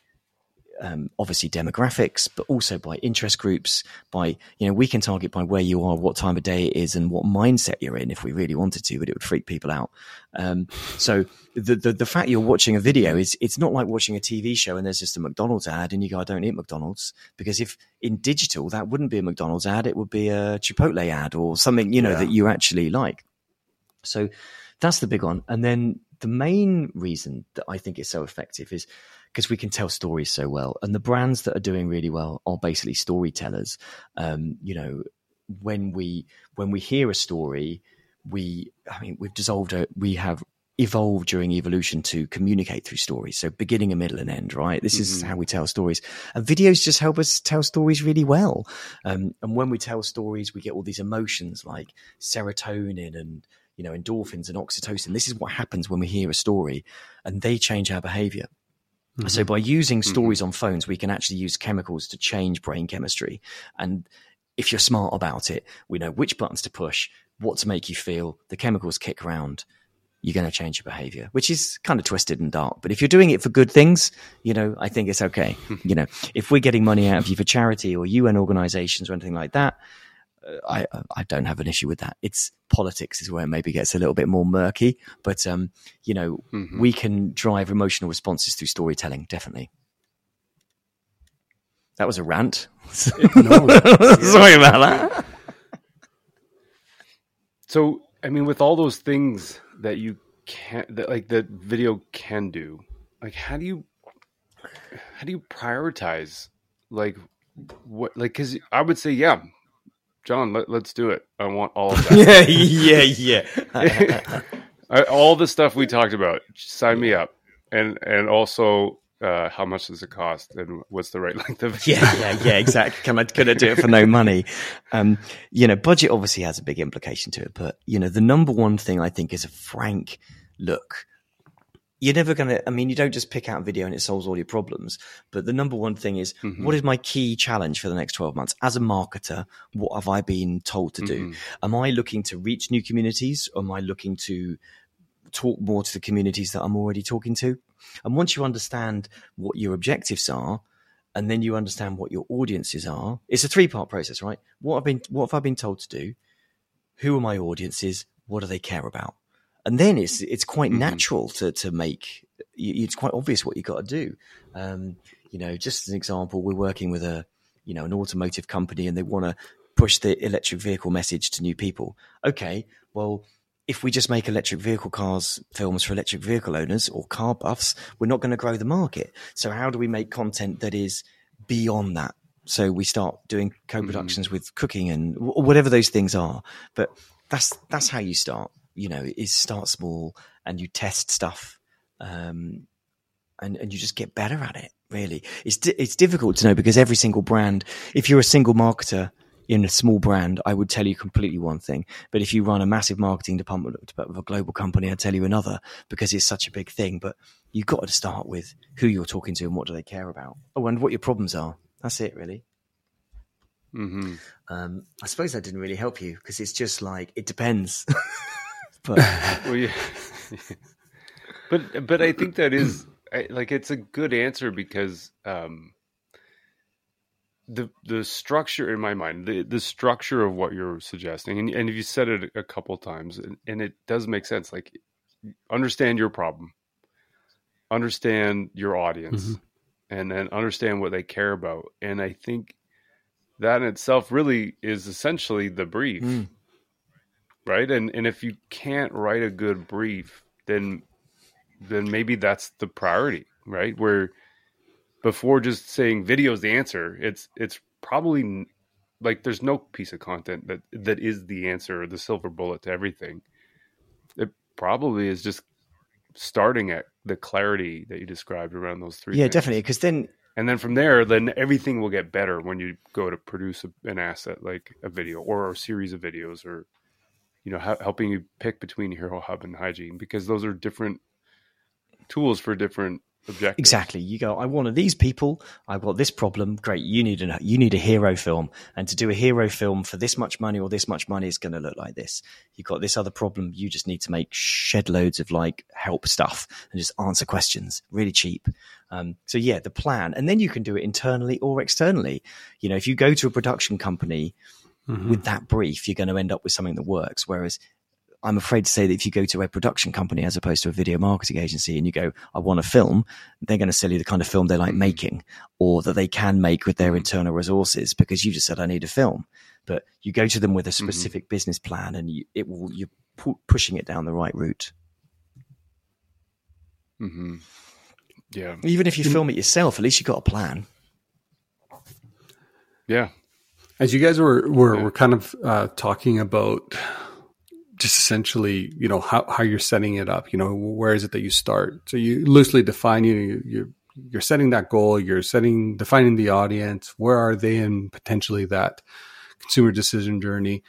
um, obviously demographics, but also by interest groups. By you know, we can target by where you are, what time of day it is, and what mindset you're in. If we really wanted to, but it would freak people out. Um, so the, the the fact you're watching a video is it's not like watching a TV show and there's just a McDonald's ad and you go, I don't eat McDonald's because if in digital that wouldn't be a McDonald's ad, it would be a Chipotle ad or something you know Yeah. that you actually like. So that's the big one. And then the main reason that I think it's so effective is because we can tell stories so well. And the brands that are doing really well are basically storytellers. Um, you know, when we when we hear a story, we I mean we've dissolved a, we have evolved during evolution to communicate through stories. So beginning, a middle, and end, right? This is how we tell stories. And videos just help us tell stories really well. Um, and when we tell stories, we get all these emotions like serotonin and you know endorphins and oxytocin. This is what happens when we hear a story, and they change our behavior. Mm-hmm. So by using mm-hmm. stories on phones, we can actually use chemicals to change brain chemistry. And if you're smart about it, we know which buttons to push, what to make you feel. The chemicals kick around. You're going to change your behavior, which is kind of twisted and dark. But if you're doing it for good things, you know, I think it's okay. you know, if we're getting money out of you for charity or UN organizations or anything like that, I I don't have an issue with that. It's politics is where it maybe gets a little bit more murky, but um, you know, we can drive emotional responses through storytelling. Definitely. That was a rant. Sorry about that. So, I mean, with all those things that you can't, that like that video can do, like how do you, how do you prioritize, like what, like because I would say, yeah, Jon, let, let's do it. I want all of that. yeah, yeah, yeah. All the stuff we talked about. Sign me up, and and also. Uh, how much does it cost, and what's the right length of? yeah, yeah, yeah, exactly. Can I could I do it for no money? Um, you know, budget obviously has a big implication to it, but you know, the number one thing I think is a frank look. You're never gonna. I mean, you don't just pick out a video and it solves all your problems. But the number one thing is, mm-hmm. what is my key challenge for the next 12 months as a marketer? What have I been told to do? Mm-hmm. Am I looking to reach new communities? Or am I looking to talk more to the communities that I'm already talking to? And once you understand what your objectives are, and then you understand what your audiences are, it's a three part process, right? What have been what have I been told to do? Who are my audiences? What do they care about? And then it's it's quite natural to to make it's quite obvious what you got to do. Um, you know, just as an example, we're working with a you know an automotive company, and they want to push the electric vehicle message to new people. Okay, well, if we just make electric vehicle cars films for electric vehicle owners or car buffs, we're not going to grow the market. So how do we make content that is beyond that? So we start doing co-productions with cooking and whatever those things are. But that's that's how you start. You know, is start small and you test stuff, um, and and you just get better at it. Really, it's di- it's difficult to know because every single brand, if you're a single marketer, in a small brand, I would tell you completely one thing. But if you run a massive marketing department of a global company, I'd tell you another because it's such a big thing. But you've got to start with who you're talking to and what do they care about. Oh, and what your problems are. That's it, really. Mm-hmm. Um, I suppose that didn't really help you because it's just like it depends. but well, yeah. but but I think that is I, like it's a good answer because um, the the structure in my mind, the the structure of what you're suggesting, and and you said it a couple times, and, and it does make sense. Like understand your problem, understand your audience, mm-hmm. and then understand what they care about, and I think that in itself really is essentially the brief. Mm. Right. And and if you can't write a good brief, then then maybe that's the priority, right? Where before just saying video is the answer, it's it's probably like there's no piece of content that that is the answer or the silver bullet to everything. It probably is just starting at the clarity that you described around those three. Yeah, things. definitely. Because then and then from there then everything will get better when you go to produce a, an asset like a video or a series of videos or you know ha- helping you pick between hero hub and hygiene because those are different tools for different objectives. Exactly. You go, I wanted these people. I've got this problem. Great. You need a you need a hero film, and to do a hero film for this much money or this much money is going to look like this. You've got this other problem. You just need to make shed loads of like help stuff and just answer questions, really cheap. Um, so yeah, the plan, and then you can do it internally or externally. You know, if you go to a production company. Mm-hmm. With that brief, you're going to end up with something that works. Whereas I'm afraid to say that if you go to a production company as opposed to a video marketing agency and you go, I want a film, they're going to sell you the kind of film they like making or that they can make with their internal resources because you just said, I need a film. But you go to them with a mm-hmm. specific mm-hmm. business plan and you, it will, you're pu- pushing it down the right route. Mm-hmm. Yeah. Even if you film it yourself, at least you've got a plan. Yeah. As you guys were, were, were kind of uh, talking about just essentially, you know, how, how you're setting it up, you know, where is it that you start? So you loosely define, you, you're, you're setting that goal, you're setting, defining the audience, where are they in potentially that consumer decision journey.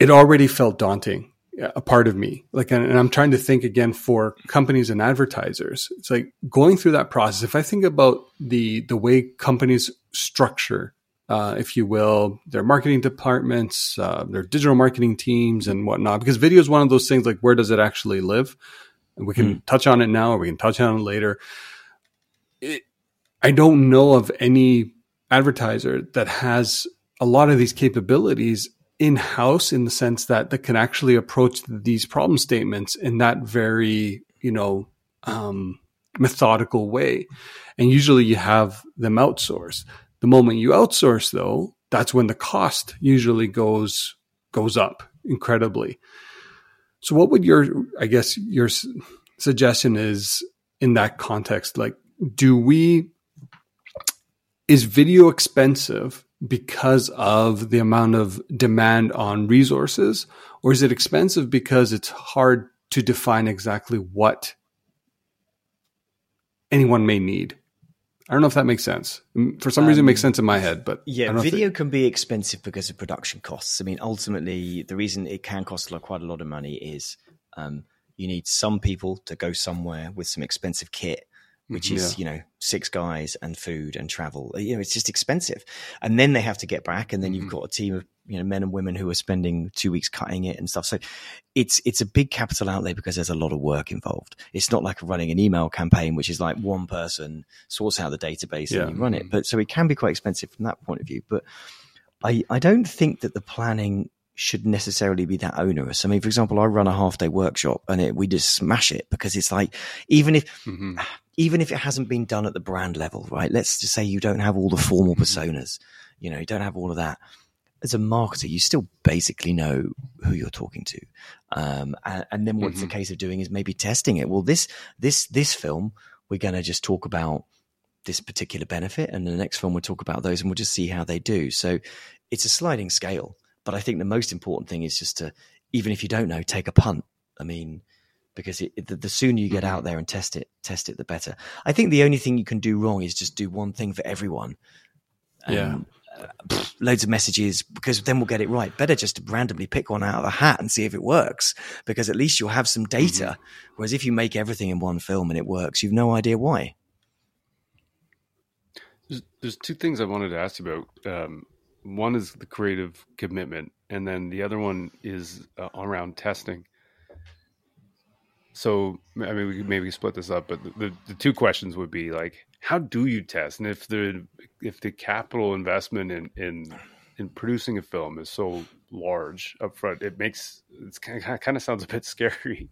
It already felt daunting, a part of me. Like, and I'm trying to think again for companies and advertisers. It's like going through that process. If I think about the, the way companies structure uh, if you will, their marketing departments, uh, their digital marketing teams, and whatnot. Because video is one of those things like where does it actually live? And we can mm. touch on it now, or we can touch on it later. It, I don't know of any advertiser that has a lot of these capabilities in house in the sense that that can actually approach these problem statements in that very you know um, methodical way. And usually you have them outsourced. The moment you outsource though, that's when the cost usually goes goes up incredibly. So what would your I guess your suggestion is in that context like do we is video expensive because of the amount of demand on resources or is it expensive because it's hard to define exactly what anyone may need I don't know if that makes sense. For some reason, um, it makes um, sense in my head, but yeah, video it... can be expensive because of production costs. I mean, ultimately, the reason it can cost like quite a lot of money is um, you need some people to go somewhere with some expensive kit which is yeah. you know six guys and food and travel you know it's just expensive and then they have to get back and then mm-hmm. you've got a team of you know men and women who are spending two weeks cutting it and stuff so it's it's a big capital outlay because there's a lot of work involved it's not like running an email campaign which is like one person sorts out the database yeah. and you run it but so it can be quite expensive from that point of view but i i don't think that the planning should necessarily be that onerous. I mean, for example, I run a half day workshop and it, we just smash it because it's like, even if, mm-hmm. Even if it hasn't been done at the brand level, right? Let's just say you don't have all the formal mm-hmm. personas, you know, you don't have all of that. As a marketer, you still basically know who you're talking to. Um, and, and, then what's mm-hmm. the case of doing is maybe testing it. Well, this, this, this film, we're going to just talk about this particular benefit and the next film we'll talk about those and we'll just see how they do. So it's a sliding scale but I think the most important thing is just to, even if you don't know, take a punt. I mean, because it, the, the, sooner you get out there and test it, test it, the better. I think the only thing you can do wrong is just do one thing for everyone. And, yeah. pff, loads of messages because then we'll get it right. Better just to randomly pick one out of the hat and see if it works because at least you'll have some data. Mm-hmm. Whereas if you make everything in one film and it works, you've no idea why. There's, there's two things I wanted to ask you about. Um, one is the creative commitment, and then the other one is uh, around testing. So, I mean, we could maybe split this up, but the, the, the, two questions would be like, how do you test? And if the if the capital investment in in in producing a film is so large upfront, it makes it's kind of, kind of sounds a bit scary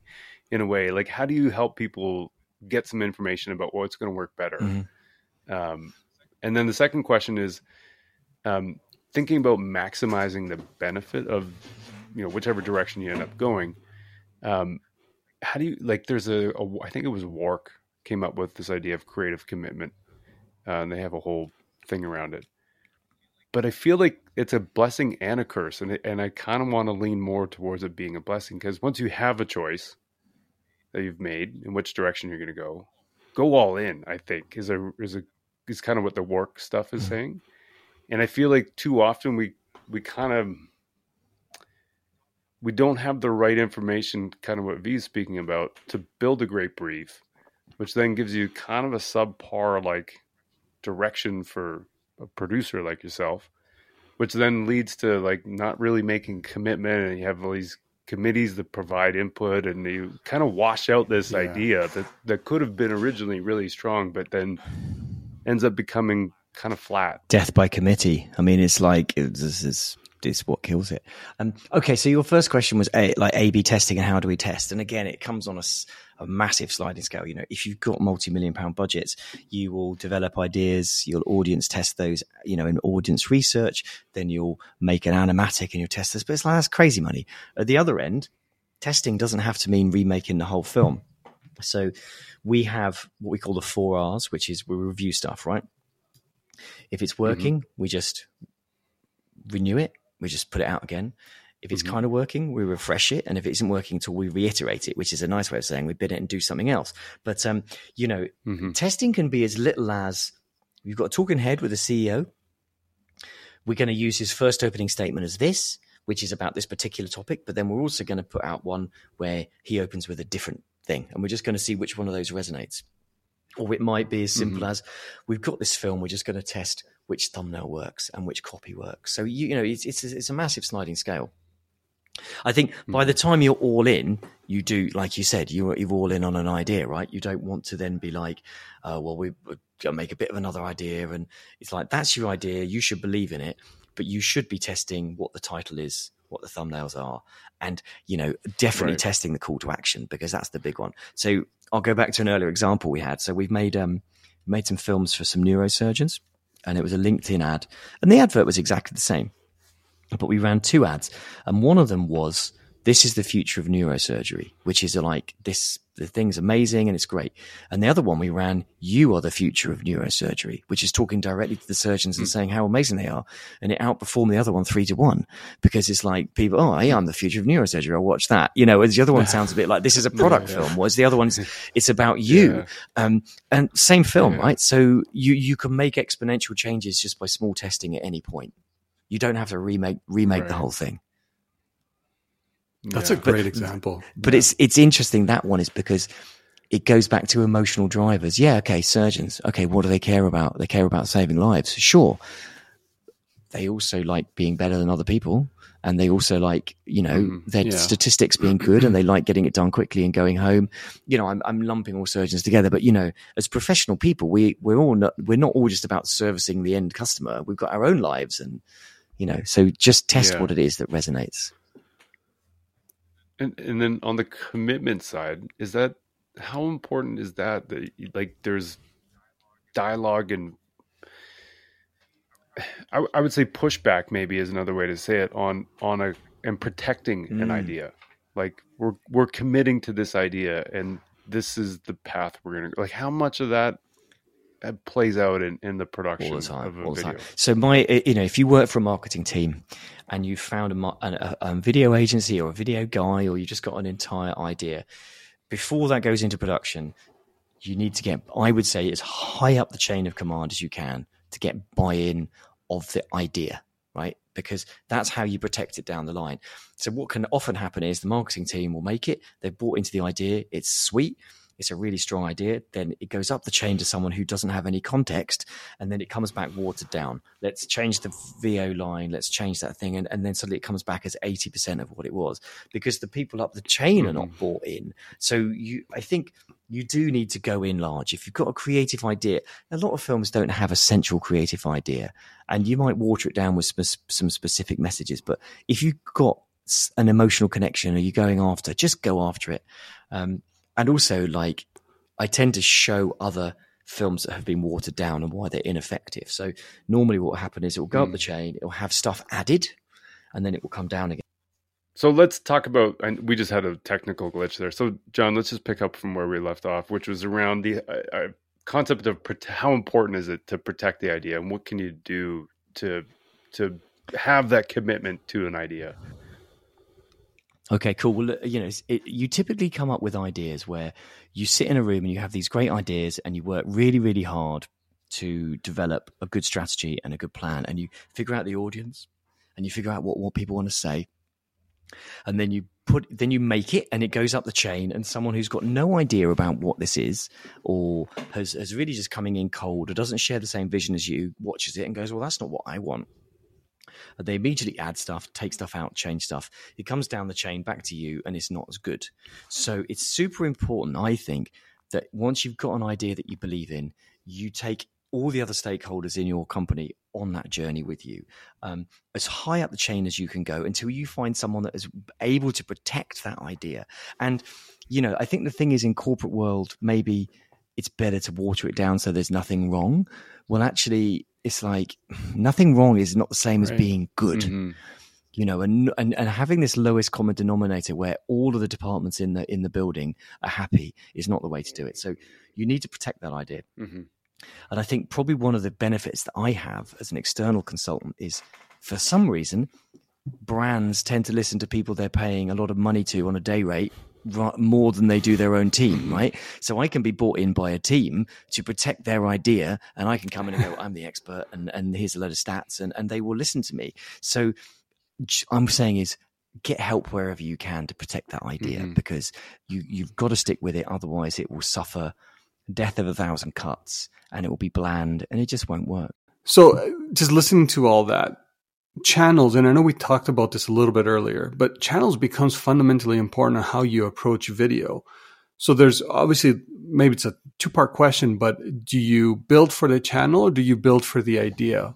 in a way. Like, how do you help people get some information about what's going to work better? Mm-hmm. Um, and then the second question is, um, thinking about maximizing the benefit of you know whichever direction you end up going um, how do you like there's a, a i think it was WARC came up with this idea of creative commitment uh, and they have a whole thing around it but i feel like it's a blessing and a curse and, it, and i kind of want to lean more towards it being a blessing because once you have a choice that you've made in which direction you're going to go go all in i think is a is a is kind of what the WARC stuff is mm-hmm. saying and I feel like too often we we kind of we don't have the right information, kind of what V is speaking about, to build a great brief, which then gives you kind of a subpar like direction for a producer like yourself, which then leads to like not really making commitment, and you have all these committees that provide input, and you kind of wash out this yeah. idea that that could have been originally really strong, but then ends up becoming kind of flat. Death by committee. I mean, it's like this is is what kills it. Um, okay, so your first question was a, like A/B testing and how do we test? And again, it comes on a, a massive sliding scale. You know, if you've got multi-million pound budgets, you will develop ideas, you'll audience test those. You know, in audience research, then you'll make an animatic and you'll test this. But it's like that's crazy money. At the other end, testing doesn't have to mean remaking the whole film. So we have what we call the four R's, which is we review stuff, right? If it's mm-hmm. working, mm-hmm. we just renew it. We just put it out again. If it's mm-hmm. kind of working, we refresh it, and if it isn't working, until we reiterate it, which is a nice way of saying we bid it and do something else. But um, you know, mm-hmm. testing can be as little as you've got a talking head with a CEO. We're going to use his first opening statement as this, which is about this particular topic, but then we're also going to put out one where he opens with a different thing, and we're just going to see which one of those resonates. Or it might be as simple mm-hmm. as we've got this film, we're just going to test which thumbnail works and which copy works. So you, you know, it's, it's it's a massive sliding scale. I think by the time you're all in, you do, like you said, you're, you're all in on an idea, right? You don't want to then be like, uh, well, we, make a bit of another idea. And it's like, that's your idea. You should believe in it, but you should be testing what the title is, what the thumbnails are, and, you know, definitely right. testing the call to action because that's the big one. So I'll go back to an earlier example we had. So we've made um, made some films for some neurosurgeons, and it was a LinkedIn ad, and the advert was exactly the same, but we ran two ads, and one of them was this is the future of neurosurgery, which is like this the thing's amazing and it's great. And the other one we ran, you are the future of neurosurgery, which is talking directly to the surgeons and hmm. saying how amazing they are. And it outperformed the other one three to one because it's like people, oh, hey, I'm the future of neurosurgery. I'll watch that. You know, as the other one sounds a bit like this is a product yeah, yeah. film. whereas the other one's it's about you. Yeah. Um, and same film, right? So you you can make exponential changes just by small testing at any point. You don't have to remake remake right. the whole thing. That's yeah. a great but, example. But yeah. it's it's interesting that one is because it goes back to emotional drivers. Yeah, okay, surgeons. Okay, what do they care about? They care about saving lives. Sure. They also like being better than other people. And they also like, you know, mm, their yeah. statistics being good and they like getting it done quickly and going home. You know, I'm, I'm lumping all surgeons together, but you know, as professional people, we, we're all not, we're not all just about servicing the end customer. We've got our own lives and, you know, so just test yeah. what it is that resonates. And and then on the commitment side, is that how important is that that like there's dialogue and I, I would say pushback maybe is another way to say it on on a and protecting mm. an idea. Like we're we're committing to this idea and this is the path we're gonna like how much of that plays out in, in the production all the time, all the time. So my, you know, if you work for a marketing team and you found a, a, a, video agency or a video guy, or you just got an entire idea, before that goes into production, you need to get, I would say, as high up the chain of command as you can to get buy-in of the idea right? Because that's how you protect it down the line. So what can often happen is the marketing team will make it, they've bought into the idea, it's sweet, it's a really strong idea, then it goes up the chain to someone who doesn't have any context, and then it comes back watered down. Let's change the VO line, let's change that thing, and, and then suddenly it comes back as 80% of what it was. Because the people up the chain are not mm-hmm. bought in. So you I think you do need to go in large. If you've got a creative idea, a lot of films don't have a central creative idea, and you might water it down with some specific messages. But if you've got an emotional connection, or you're going after, just go after it. Um, and also, like, I tend to show other films that have been watered down and why they're ineffective. So normally, what will happen is it will go mm. up the hmm. chain, it will have stuff added, and then it will come down again. So let's talk about, and we just had a technical glitch there. So Jon, let's just pick up from where we left off, which was around the uh, uh, concept of how important is it to protect the idea, and what can you do to to have that commitment to an idea. Okay, cool. Well, you know, it, you typically come up with ideas where you sit in a room and you have these great ideas, and you work really, really hard to develop a good strategy and a good plan, and you figure out the audience, and you figure out what what people want to say and then you put then you make it and it goes up the chain and someone who's got no idea about what this is or has, has really just coming in cold or doesn't share the same vision as you watches it and goes well that's not what i want they immediately add stuff take stuff out change stuff it comes down the chain back to you and it's not as good so it's super important i think that once you've got an idea that you believe in you take all the other stakeholders in your company on that journey with you, um, as high up the chain as you can go until you find someone that is able to protect that idea. And, you know, I think the thing is in corporate world, maybe it's better to water it down so there's nothing wrong. Well, actually, it's like nothing wrong is not the same right. as being good. Mm-hmm you know, and, and and having this lowest common denominator where all of the departments in the in the building are happy is not the way to do it. So you need to protect that idea. Mm-hmm. And I think probably one of the benefits that I have as an external consultant is for some reason, brands tend to listen to people they're paying a lot of money to on a day rate more than they do their own team, mm-hmm. right? So I can be bought in by a team to protect their idea, and I can come in and go, "I'm the expert," and and here's a load of stats, and and they will listen to me. So I'm saying is get help wherever you can to protect that idea mm-hmm. because you you've got to stick with it, otherwise it will suffer death of a thousand cuts and it will be bland and it just won't work. So, uh, just listening to all that, channels, and I know we talked about this a little bit earlier, but channels becomes fundamentally important on how you approach video. So, there's obviously maybe it's a two part question, but do you build for the channel or do you build for the idea?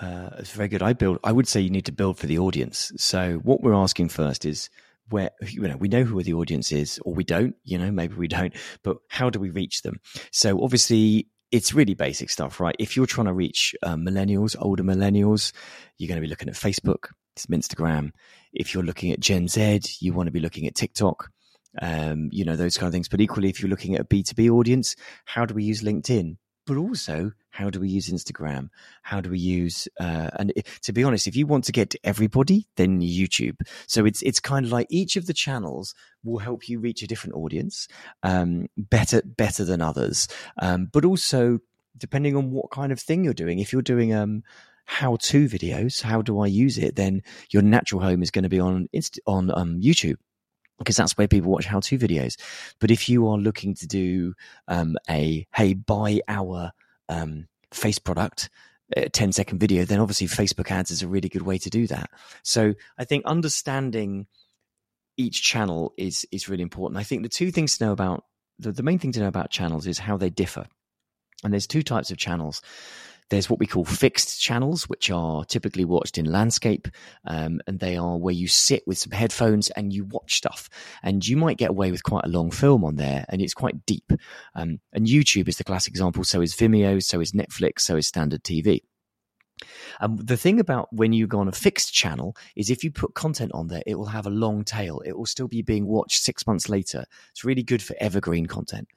Uh, it's very good. I build. I would say you need to build for the audience. So, what we're asking first is where you know we know who the audience is or we don't you know maybe we don't but how do we reach them so obviously it's really basic stuff right? If you're trying to reach um, millennials older millennials you're going to be looking at facebook some instagram. If you're looking at gen z you want to be looking at tiktok um, you know those kind of things. But equally if you're looking at a b2b audience how do we use linkedin? But also how do we use Instagram? How do we use? Uh, and to be honest, if you want to get to everybody, then YouTube. So it's it's kind of like each of the channels will help you reach a different audience, um, better better than others. Um, but also depending on what kind of thing you're doing. If you're doing um, how to videos, how do I use it? Then your natural home is going to be on Inst- on um, YouTube because that's where people watch how to videos. But if you are looking to do um, a hey buy our um, face product, a 10 second video, then obviously Facebook ads is a really good way to do that. So I think understanding each channel is is really important. I think the two things to know about the, the main thing to know about channels is how they differ. And there's two types of channels. There's what we call fixed channels, which are typically watched in landscape, um, and they are where you sit with some headphones and you watch stuff. And you might get away with quite a long film on there, and it's quite deep. Um, and YouTube is the classic example. So is Vimeo, so is Netflix, so is standard TV. Um, the thing about when you go on a fixed channel is if you put content on there, it will have a long tail. It will still be being watched six months later. It's really good for evergreen content.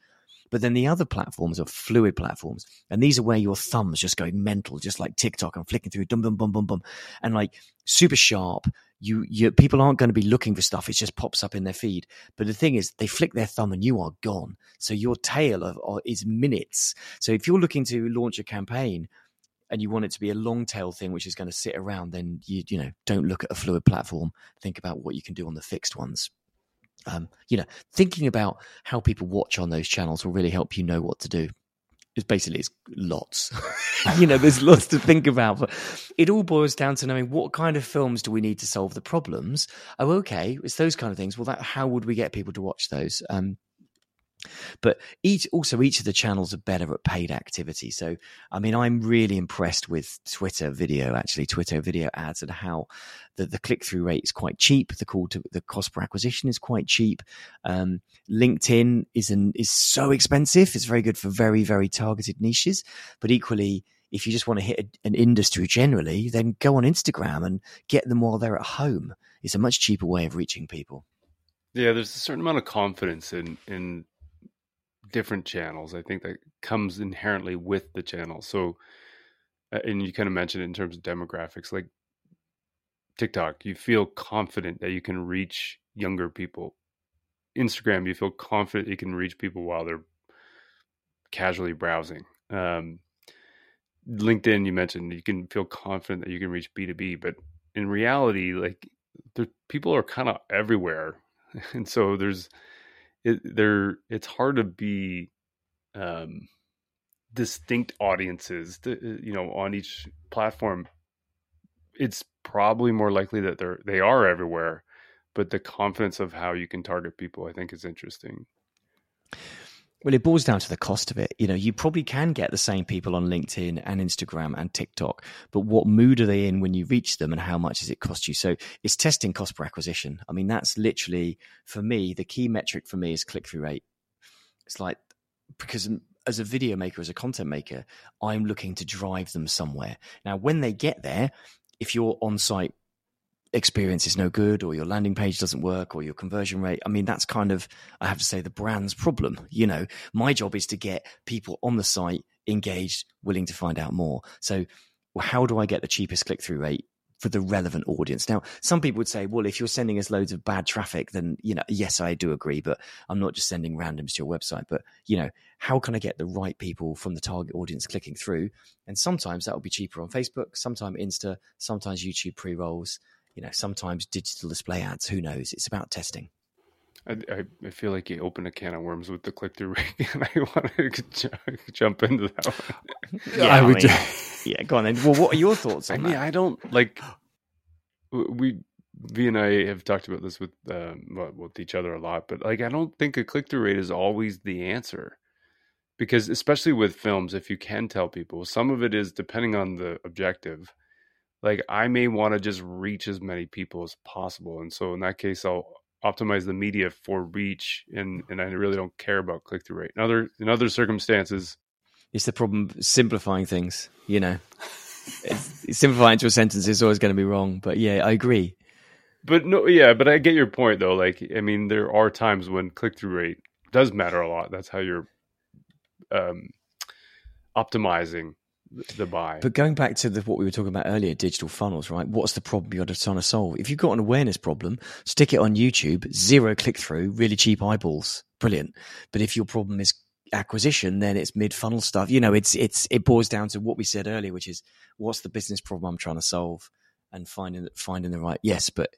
But then the other platforms are fluid platforms. And these are where your thumb's just going mental, just like TikTok and flicking through, dum, dum, bum, bum, bum. And like super sharp. You, you, people aren't going to be looking for stuff. It just pops up in their feed. But the thing is, they flick their thumb and you are gone. So your tail of, of, is minutes. So if you're looking to launch a campaign, and you want it to be a long tail thing which is going to sit around, then you you know don't look at a fluid platform. Think about what you can do on the fixed ones. Um, you know, thinking about how people watch on those channels will really help you know what to do. It's basically it's lots. you know, there's lots to think about, but it all boils down to knowing what kind of films do we need to solve the problems. Oh, okay, it's those kind of things. Well, that how would we get people to watch those? Um, but each also each of the channels are better at paid activity. So I mean, I'm really impressed with Twitter video, actually Twitter video ads, and how the, the click through rate is quite cheap. The call to the cost per acquisition is quite cheap. Um, LinkedIn is an, is so expensive. It's very good for very very targeted niches, but equally. If you just want to hit a, an industry generally, then go on Instagram and get them while they're at home. It's a much cheaper way of reaching people. Yeah, there's a certain amount of confidence in in different channels. I think that comes inherently with the channel. So, and you kind of mentioned it in terms of demographics, like TikTok, you feel confident that you can reach younger people. Instagram, you feel confident you can reach people while they're casually browsing. Um, LinkedIn, you mentioned you can feel confident that you can reach B2B, but in reality, like the people are kind of everywhere. And so there's it, there it's hard to be um, distinct audiences to, uh, you know on each platform. It's probably more likely that they're they are everywhere but the confidence of how you can target people i think is interesting well, it boils down to the cost of it. You know, you probably can get the same people on LinkedIn and Instagram and TikTok, but what mood are they in when you reach them and how much does it cost you? So it's testing cost per acquisition. I mean, that's literally, for me, the key metric for me is click through rate. It's like, because as a video maker, as a content maker, I'm looking to drive them somewhere. Now, when they get there, if you're on site experience is no good or your landing page doesn't work or your conversion rate i mean that's kind of i have to say the brand's problem you know? My job is to get people on the site engaged willing to find out more. So how do i get the cheapest click-through rate for the relevant audience? Now some people would say well if you're sending us loads of bad traffic then you know yes i do agree but i'm not just sending randoms to your website. But you know how can i get the right people from the target audience clicking through? And sometimes that will be cheaper on facebook sometimes insta sometimes youtube pre-rolls you know, sometimes digital display ads. Who knows? It's about testing. I, I, feel like you opened a can of worms with the click through rate, and I wanted to jump into that one. yeah, I, I would. Mean, yeah, go on then. Well, what are your thoughts on I mean, that? I don't like. We V and I have talked about this with um, with each other a lot, but like I don't think a click through rate is always the answer, because especially with films, if you can tell people, some of it is depending on the objective like I may want to just reach as many people as possible. And so in that case, I'll optimize the media for reach and, and I really don't care about click through rate. In other, in other circumstances, it's the problem simplifying things, you know, simplifying to a sentence is always going to be wrong. But yeah, I agree. But no, yeah, but I get your point though. Like, I mean, there are times when click through rate does matter a lot. That's how you're um, optimizing the buy. But going back to the, what we were talking about earlier, digital funnels, right? What's the problem you're trying to solve? If you've got an awareness problem, stick it on YouTube, zero click through, really cheap eyeballs, brilliant. But if your problem is acquisition, then it's mid funnel stuff. You know, it's it's it boils down to what we said earlier, which is what's the business problem I'm trying to solve, and finding finding the right. Yes, but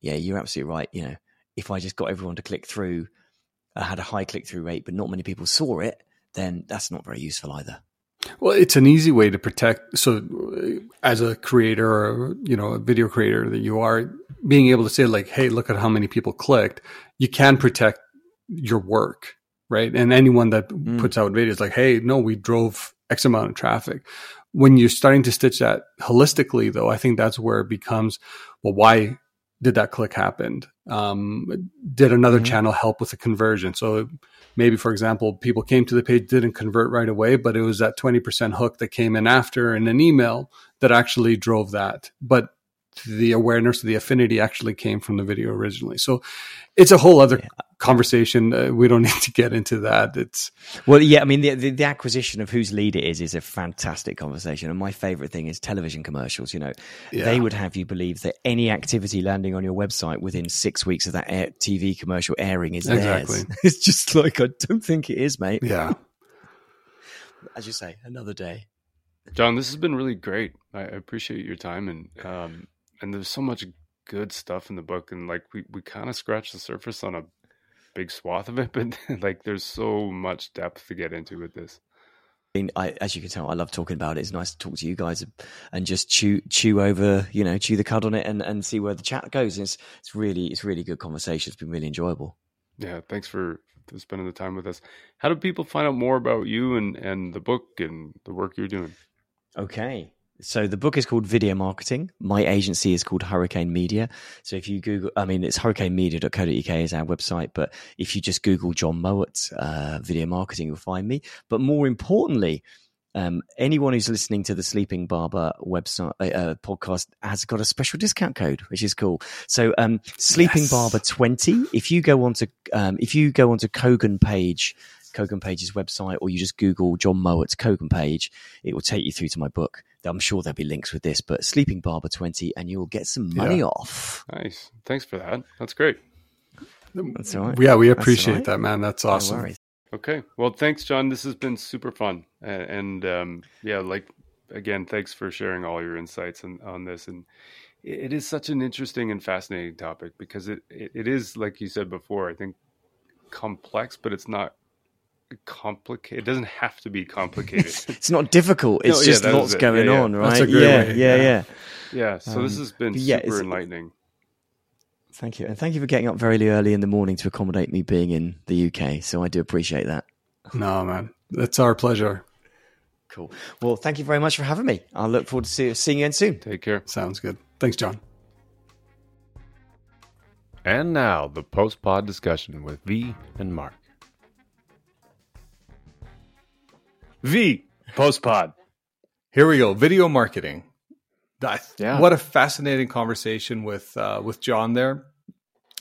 yeah, you're absolutely right. You know, if I just got everyone to click through, I had a high click through rate, but not many people saw it, then that's not very useful either. Well, it's an easy way to protect. So, as a creator or you know a video creator that you are, being able to say like, "Hey, look at how many people clicked," you can protect your work, right? And anyone that mm. puts out videos like, "Hey, no, we drove X amount of traffic." When you're starting to stitch that holistically, though, I think that's where it becomes, well, why did that click happen? Um, did another mm-hmm. channel help with the conversion? So maybe, for example, people came to the page, didn't convert right away, but it was that 20% hook that came in after in an email that actually drove that. But the awareness, the affinity actually came from the video originally. So it's a whole other yeah. Conversation. Uh, we don't need to get into that. It's well, yeah. I mean, the, the, the acquisition of whose lead it is is a fantastic conversation. And my favorite thing is television commercials. You know, yeah. they would have you believe that any activity landing on your website within six weeks of that air, TV commercial airing is exactly. theirs. It's just like I don't think it is, mate. Yeah. As you say, another day. Jon, this has been really great. I appreciate your time and um, and there's so much good stuff in the book, and like we we kind of scratched the surface on a big swath of it, but like there's so much depth to get into with this. I mean, I, as you can tell, I love talking about it. It's nice to talk to you guys and just chew chew over, you know, chew the cud on it and, and see where the chat goes. It's it's really it's really good conversation. It's been really enjoyable. Yeah, thanks for, for spending the time with us. How do people find out more about you and and the book and the work you're doing? Okay. So the book is called Video Marketing. My agency is called Hurricane Media. So if you Google, I mean, it's hurricanemedia.co.uk is our website, but if you just Google Jon Mowat, uh, video marketing, you'll find me. But more importantly, um, anyone who's listening to the Sleeping Barber website uh, uh podcast has got a special discount code, which is cool. So um, Sleeping yes. Barber twenty. If you go onto um, if you go onto Kogan page Kogan Page's website, or you just Google Jon Mowat's Kogan page, it will take you through to my book. I'm sure there'll be links with this, but Sleeping Barber 20, and you'll get some money yeah. off. Nice. Thanks for that. That's great. That's all right. Yeah, we appreciate right. that, man. That's awesome. No okay. Well, thanks, Jon. This has been super fun. And, um, yeah, like, again, thanks for sharing all your insights on, on this. And it is such an interesting and fascinating topic because it, it, it is, like you said before, I think complex, but it's not complicated. It doesn't have to be complicated. it's not difficult. It's no, just yeah, lots going yeah, yeah. on, right? Yeah, yeah, yeah, yeah. So um, this has been super enlightening. Thank you, and thank you for getting up very early in the morning to accommodate me being in the UK. So I do appreciate that. No, man, it's our pleasure. Cool. Well, thank you very much for having me. I look forward to see, seeing you again soon. Take care. Sounds good. Thanks, Jon. And now the post pod discussion with V and Marc. V post pod. Here we go. Video marketing. yeah. What a fascinating conversation with uh, with Jon there.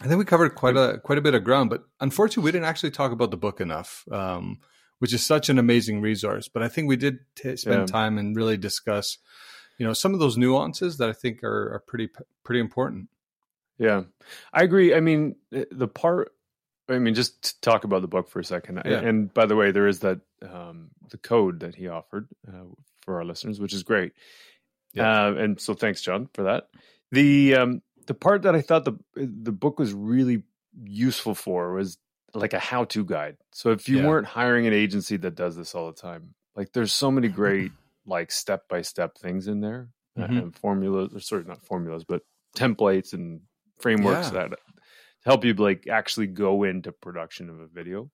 I think we covered quite a quite a bit of ground, but unfortunately, we didn't actually talk about the book enough, um, which is such an amazing resource. But I think we did t- spend yeah. time and really discuss, you know, some of those nuances that I think are, are pretty pretty important. Yeah, I agree. I mean, the part I mean, just to talk about the book for a second. Yeah. And by the way, there is that um, the code that he offered uh, for our listeners, which is great. Yeah. Uh, and so, thanks, Jon, for that. The um, the part that I thought the the book was really useful for was like a how to guide. So if you yeah. weren't hiring an agency that does this all the time, like there's so many great like step by step things in there mm-hmm. and formulas, or sorry, not formulas, but templates and frameworks yeah. that help you like actually go into production of a video,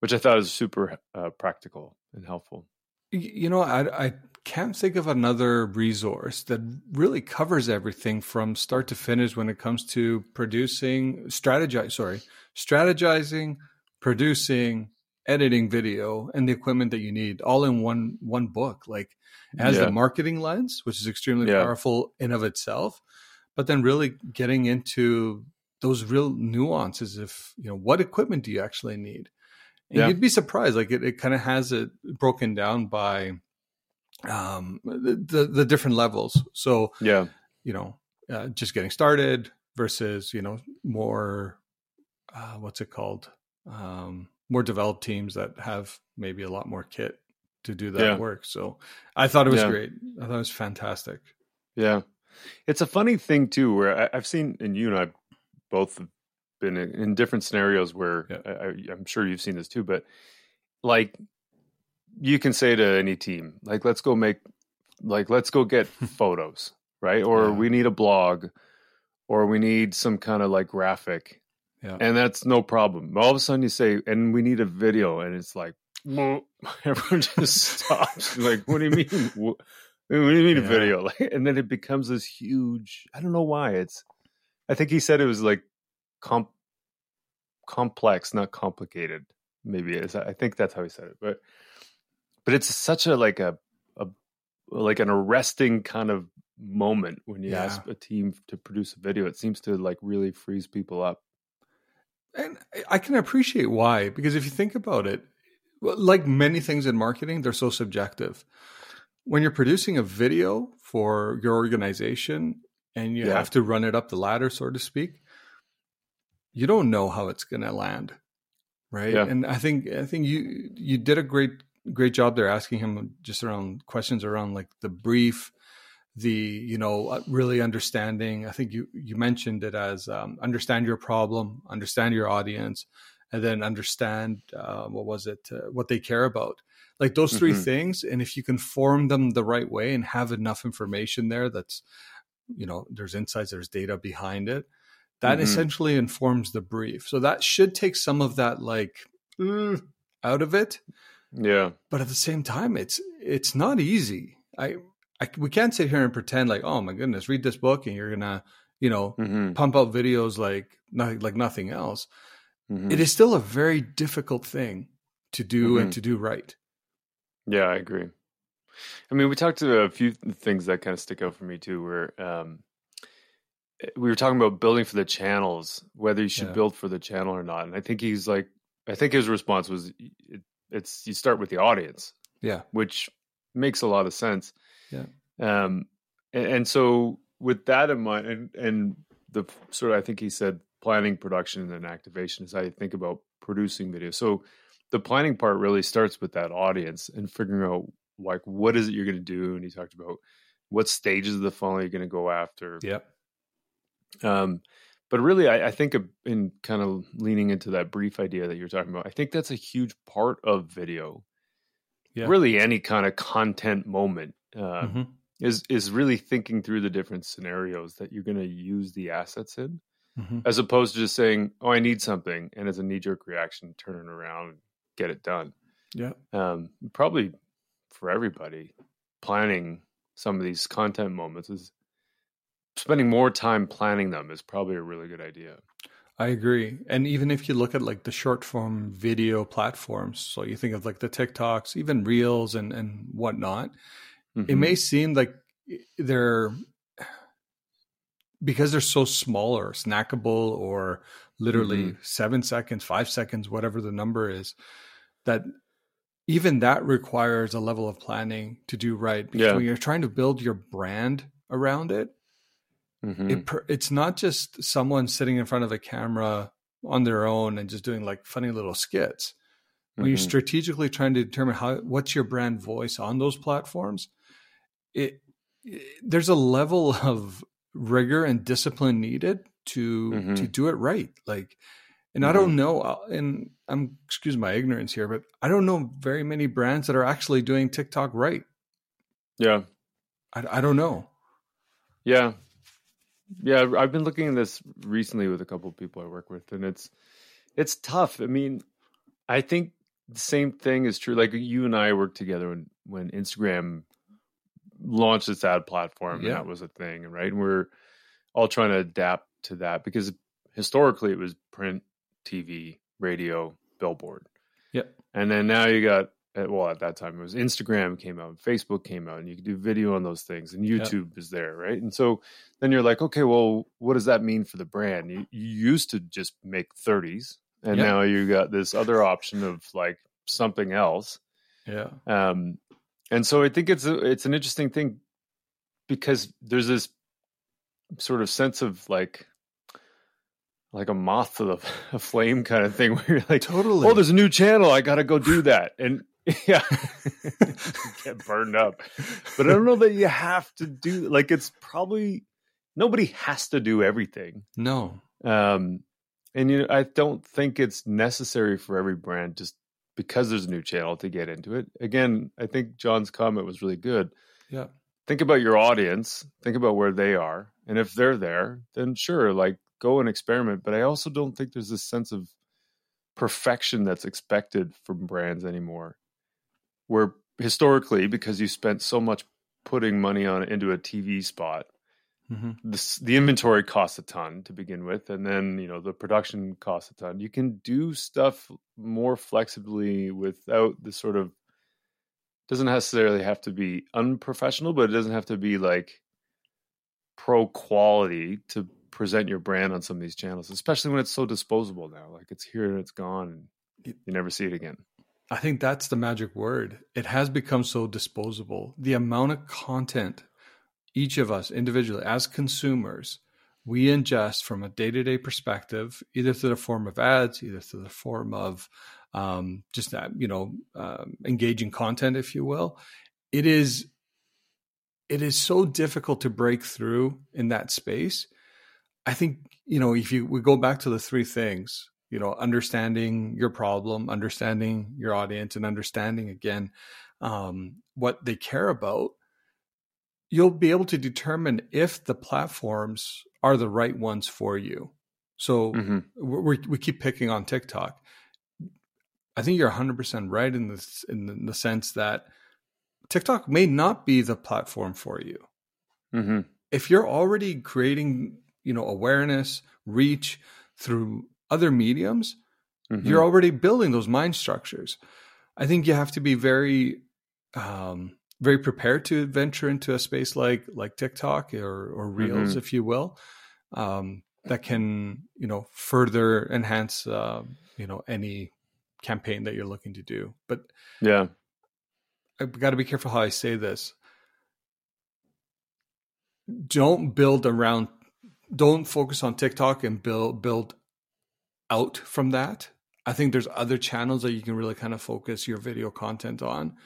which I thought was super uh, practical and helpful. You know, I, I can't think of another resource that really covers everything from start to finish when it comes to producing, strategize, sorry, strategizing, producing, editing video and the equipment that you need all in one one book like has yeah. the marketing lens which is extremely yeah. powerful in of itself but then really getting into those real nuances of you know what equipment do you actually need? And yeah. you'd be surprised like it, it kind of has it broken down by um the, the, the different levels. So yeah. you know uh, just getting started versus you know more uh, what's it called? Um more developed teams that have maybe a lot more kit to do that yeah. work. So i thought it was yeah. great. I thought it was fantastic. Yeah. It's a funny thing too where I, have seen and you and i both been in, different scenarios where yeah. I, I'm sure you've seen this too, but like you can say to any team, like, let's go make, like, let's go get photos, right? Or yeah. we need a blog, or we need some kind of like graphic. Yeah. And that's no problem. All of a sudden you say, and we need a video, and it's like, everyone just stops. like, what do you mean? What, do you mean a video? Like, and then it becomes this huge. I don't know why. It's I think he said it was like comp complex, not complicated. Maybe is I think that's how he said it. But but it's such a like a, a like an arresting kind of moment when you yeah. ask a team to produce a video. It seems to like really freeze people up. And I can appreciate why, because if you think about it, like many things in marketing, they're so subjective. When you're producing a video for your organization, and you yeah. have to run it up the ladder, so to speak, you don't know how it's going to land, right? Yeah. And I think I think you you did a great great job there asking him just around questions around like the brief, the you know uh, really understanding. I think you you mentioned it as um, understand your problem, understand your audience, and then understand uh, what was it uh, what they care about. Like those 3 mm-hmm. things, and if you can form them the right way and have enough information there, that's you know there's insights, there's data behind it. That mm-hmm. essentially informs the brief. So that should take some of that like mm, out of it. Yeah. But at the same time, it's it's not easy. I, I we can't sit here and pretend like, oh my goodness, read this book and you're gonna, you know, mm-hmm. pump out videos like nothing like nothing else. Mm-hmm. It is still a very difficult thing to do and mm-hmm. to do right. Yeah, I agree. I mean, we talked to a few things that kind of stick out for me too, where um, eh, we were talking about building for the channels, whether you should yeah. build for the channel or not. And I think he's like, I think his response was, it, it's you start with the audience, yeah, which makes a lot of sense. Yeah. Um, and, and so with that in mind, and and the sort of I think he said planning, production, and activation is how you think about producing video. So the planning part really starts with that audience and figuring out like what is it you're going to do. And he talked about what stages of the funnel you're going to go after. Yep. Um, but really, I, I think in kind of leaning into that brief idea that you're talking about, I think that's a huge part of video. Yeah. Really, any kind of content moment uh, mm-hmm. is is really thinking through the different scenarios that you're going to use the assets in, mm-hmm. as opposed to just saying, "Oh, I need something," and as a knee jerk reaction, turn it around and get it done. Yeah, um, probably for everybody, planning some of these content moments is spending more time planning them is probably a really good idea. I agree. And even if you look at like the short form video platforms, so you think of like the TikToks, even Reels and, and whatnot, mm-hmm. it may seem like they're because they're so small or snackable or literally mm-hmm. seven seconds, five seconds, whatever the number is, that even that requires a level of planning to do right. Because yeah. when you're trying to build your brand around it, Mm-hmm. It, it's not just someone sitting in front of a camera on their own and just doing like funny little skits. When mm-hmm. you're strategically trying to determine how what's your brand voice on those platforms, it, it there's a level of rigor and discipline needed to mm-hmm. to do it right. Like, and I don't mm-hmm. know, uh, and I'm excuse my ignorance here, but I don't know very many brands that are actually doing TikTok right. Yeah, I, I don't know. Yeah, yeah, I've been looking at this recently with a couple of people I work with, and it's it's tough. I mean, I think the same thing is true. Like you and I worked together when when Instagram launched its ad platform, yeah. and that was a thing, right? And we're all trying to adapt to that because historically it was print, TV, radio, billboard. Yep. And then now you got well at that time it was instagram came out and facebook came out and you could do video on those things and youtube yep. is there right and so then you're like okay well what does that mean for the brand you, you used to just make 30s and yep. now you got this other option of like something else yeah um and so i think it's a, it's an interesting thing because there's this sort of sense of like like a moth to the a flame kind of thing where you're like totally. Oh there's a new channel i gotta go do that. And yeah. Get burned up. But i don't know that you have to do like it's probably nobody has to do everything. No. Um and you know i don't think it's necessary for every brand just because there's a new channel to get into it. Again i think jon's comment was really good. Yeah. Think about your audience. Think about where they are. And if they're there then sure like go and experiment but i also don't think there's this sense of perfection that's expected from brands anymore where historically, because you spent so much putting money on into a TV spot, mm-hmm. this, the inventory costs a ton to begin with, and then you know the production costs a ton. You can do stuff more flexibly without the sort of doesn't necessarily have to be unprofessional, but it doesn't have to be like pro quality to present your brand on some of these channels, especially when it's so disposable now. Like it's here and it's gone, and you never see it again. I think that's the magic word. It has become so disposable. The amount of content each of us individually as consumers we ingest from a day-to-day perspective, either through the form of ads, either through the form of um, just that you know um, engaging content, if you will. It is it is so difficult to break through in that space. I think you know if you we go back to the three things, you know, understanding your problem, understanding your audience, and understanding again um, what they care about. You'll be able to determine if the platforms are the right ones for you. So mm-hmm. we we keep picking on TikTok. I think you're 100% right in this in the sense that TikTok may not be the platform for you. Mm-hmm. If you're already creating, you know, awareness, reach through other mediums, mm-hmm. you're already building those mind structures. I think you have to be very, um, very prepared to venture into a space like like TikTok or or Reels, mm-hmm. if you will, um, that can you know further enhance uh, you know any campaign that you're looking to do. But yeah, I've got to be careful how I say this. Don't build around. Don't focus on TikTok and build build out from that. I think there's other channels that you can really kind of focus your video content on,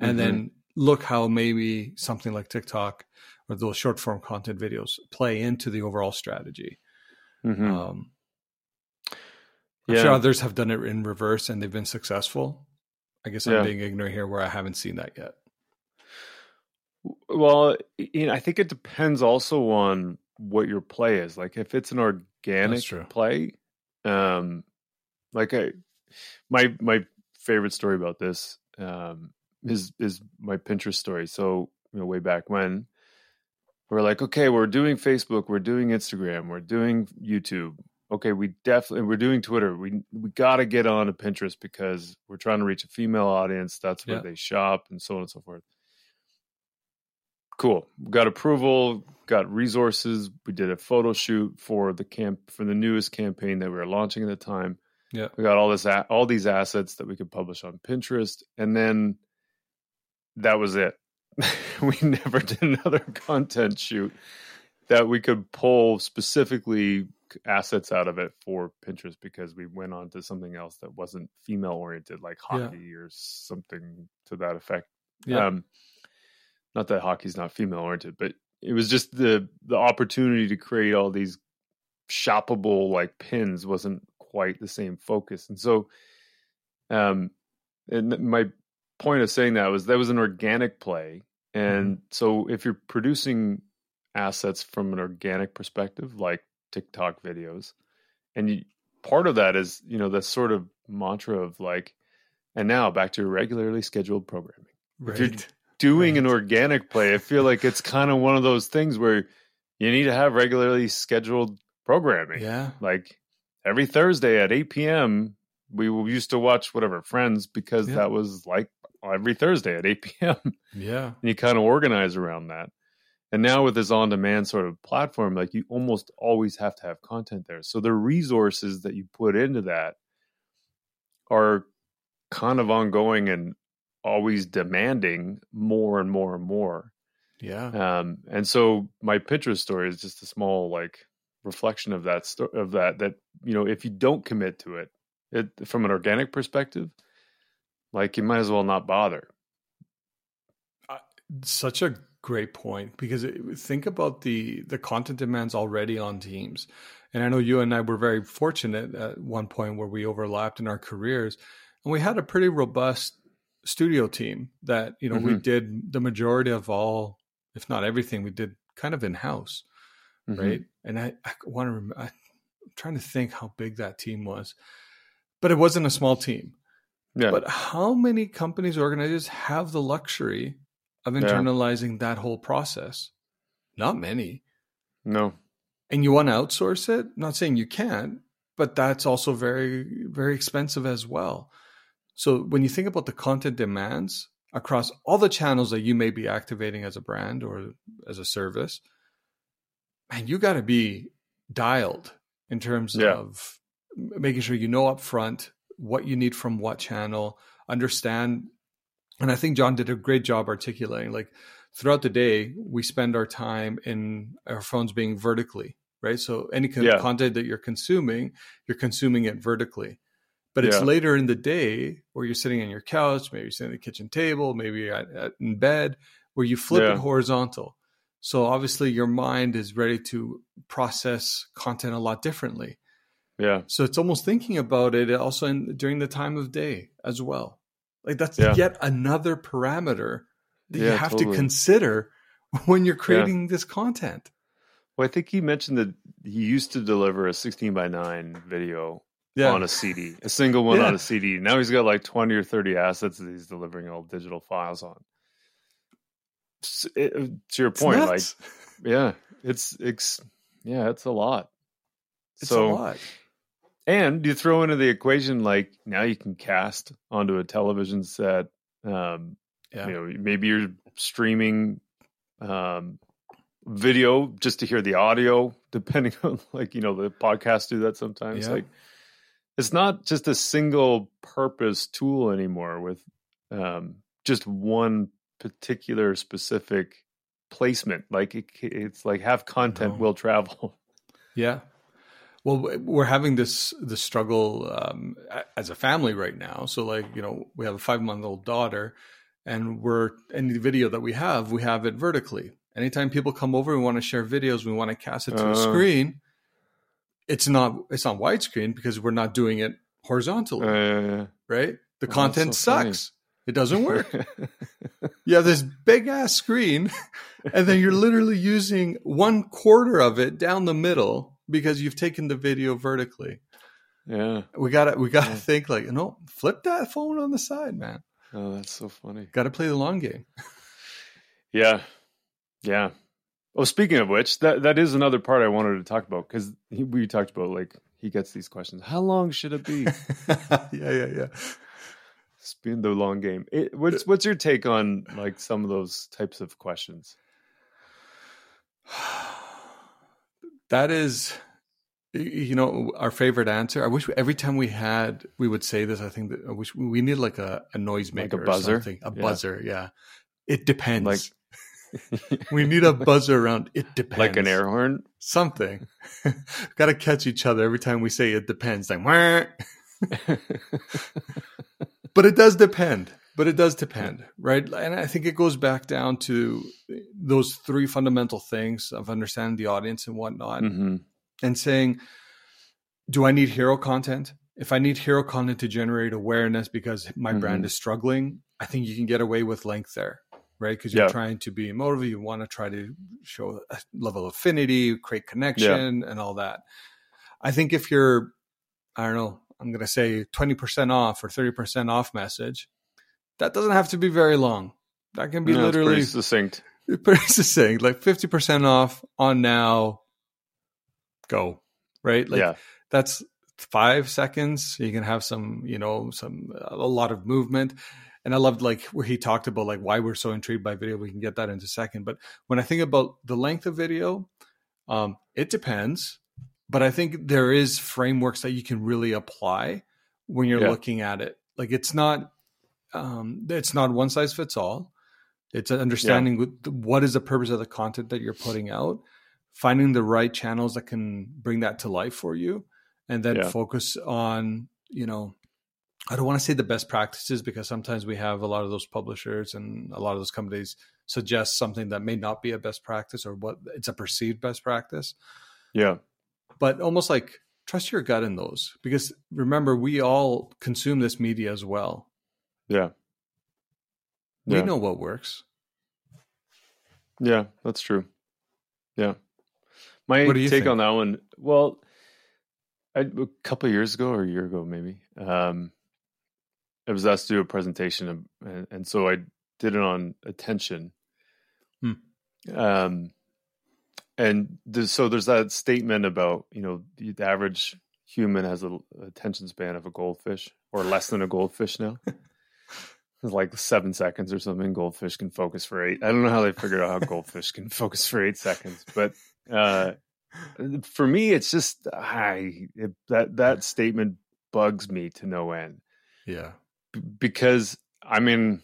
and mm-hmm. then look how maybe something like TikTok or those short form content videos play into the overall strategy. Mm-hmm. Um, I'm yeah. sure others have done it in reverse and they've been successful. I guess I'm being ignorant here where I haven't seen that yet. Well, you know, I think it depends also on what your play is. Like if it's an organic play, um, like I, my my favorite story about this um, is is my Pinterest story. So you know, way back when we're like, okay, we're doing Facebook, we're doing Instagram, we're doing YouTube, okay, we definitely we're doing Twitter. We we got to get on to Pinterest because we're trying to reach a female audience. That's where yeah. they shop and so on and so forth. Cool. Got approval, got resources. We did a photo shoot for the camp for the newest campaign that we were launching at the time. Yeah. We got all this all these assets that we could publish on Pinterest and then that was it. we never did another content shoot that we could pull specifically assets out of it for Pinterest because we went on to something else that wasn't female oriented, like hockey yeah. or something to that effect. Yeah. Um, not that hockey's not female oriented, but it was just the the opportunity to create all these shoppable like pins wasn't quite the same focus, and so, um, and my point of saying that was that was an organic play, and mm-hmm. so if you're producing assets from an organic perspective, like TikTok videos. And you, part of that is, you know, the sort of mantra of like, and now back to your regularly scheduled programming. Right. If you're doing right. an organic play, I feel like it's kind of one of those things where you need to have regularly scheduled programming. Yeah. Like every Thursday at 8 p.m., we used to watch whatever Friends because yeah. that was like every Thursday at 8 p.m. Yeah. And you kind of organize around that. And now with this on demand sort of platform, like you almost always have to have content there. So the resources that you put into that are kind of ongoing and always demanding more and more and more. Yeah. Um, and so my Pinterest story is just a small like reflection of that sto- of that that you know if you don't commit to it, it from an organic perspective, like you might as well not bother. Uh, such a great point because it, think about the the content demands already on teams and i know you and i were very fortunate at one point where we overlapped in our careers and we had a pretty robust studio team that you know mm-hmm. we did the majority of all if not everything we did kind of in house mm-hmm. right and i, I want to remember i'm trying to think how big that team was but it wasn't a small team yeah. but how many companies organizers have the luxury of internalizing yeah. that whole process? Not many. No. And you want to outsource it? Not saying you can't, but that's also very, very expensive as well. So when you think about the content demands across all the channels that you may be activating as a brand or as a service, man, you got to be dialed in terms yeah. of making sure you know upfront what you need from what channel, understand and I think Jon did a great job articulating like throughout the day, we spend our time in our phones being vertically, right? So any kind yeah. content that you're consuming, you're consuming it vertically. But it's Yeah. later in the day where you're sitting on your couch, maybe sitting at the kitchen table, maybe at, at, in bed, where you flip Yeah. it horizontal. So obviously your mind is ready to process content a lot differently. Yeah. So it's almost thinking about it also in, during the time of day as well. Like that's Yeah. yet another parameter that you have totally. to consider when you're creating this content. Well, I think he mentioned that he used to deliver a 16 by 9 video Yeah. on a CD, a single one Yeah. on a CD. Now he's got like 20 or 30 assets that he's delivering all digital files on. It- uh, to your point, like, yeah, it's, it's, yeah, it's a lot. it's so, a lot. and you throw into the equation, like now you can cast onto a television set. Um, Yeah. you know maybe you're streaming um video just to hear the audio depending on like you know the podcasts do that sometimes Yeah. like it's not just a single purpose tool anymore with um just one particular specific placement like it, it's like have content No. will travel Yeah. Well, we're having this this struggle um, as a family right now. So, like, you know, we have a five month old daughter, and we're any video that we have, we have it vertically. Anytime people come over, we want to share videos, we want to cast it to Uh. a screen. It's not it's not widescreen because we're not doing it horizontally, uh, right? The Oh, content so funny. sucks. It doesn't work. you have this big ass screen and then you're literally using one quarter of it down the middle because you've taken the video vertically yeah we gotta we gotta Yeah. think like no flip that phone on the side man oh that's so funny gotta play the long game Yeah, yeah. Well, speaking of which, that that is another part I wanted to talk about because we talked about like he gets these questions. How long should it be? yeah yeah yeah It's been the long game. It, what's what's your take on like some of those types of questions? that is you know our favorite answer i wish every time we had we would say this i think that i wish we need like a, a noisemaker Like a buzzer? a Yeah. buzzer yeah it depends Like- we need a buzzer around it depends Like an air horn? something. Got to catch each other every time we say it depends. Like, but it does depend. But it does depend, right? And I think it goes back down to those three fundamental things of understanding the audience and whatnot, hmm and saying, "Do I need hero content? If I need hero content to generate awareness because my brand Mhm. is struggling, I think you can get away with length there." Right, because you're Yeah. trying to be emotive, you want to try to show a level of affinity, create connection, and all that. I think if you're, I don't know, I'm going to say 20% off or 30% off message, that doesn't have to be very long. That can be No, literally pretty succinct. pretty succinct, like 50% off on now, go, right? Like yeah, that's five seconds. You can have some, you know, some, a lot of movement. And I loved like where he talked about like why we're so intrigued by video. We can get that in a second. But when I think about the length of video, um, it depends. But I think there is frameworks that you can really apply when you're Yeah. looking at it. Like it's not, um, it's not one size fits all. It's understanding with what is the purpose of the content that you're putting out, finding the right channels that can bring that to life for you, and then Yeah. focus on, you know, I don't want to say the best practices because sometimes we have a lot of those publishers and a lot of those companies suggest something that may not be a best practice or what it's a perceived best practice yeah, but almost like trust your gut in those because remember we all consume this media as well yeah, we know what works yeah. That's true. Yeah, my What do you take think? on that one. Well, I, a couple of years ago or a year ago, maybe. Um, I was asked to do a presentation, and, and so I did it on attention. Hmm. Um, and there's, so there's that statement about you know the average human has a attention span of a goldfish or less than a goldfish now. It's like seven seconds or something. Goldfish can focus for eight. I don't know how they figured out how goldfish can focus for eight seconds, but uh, for me, it's just I it, that that statement bugs me to no end yeah because I mean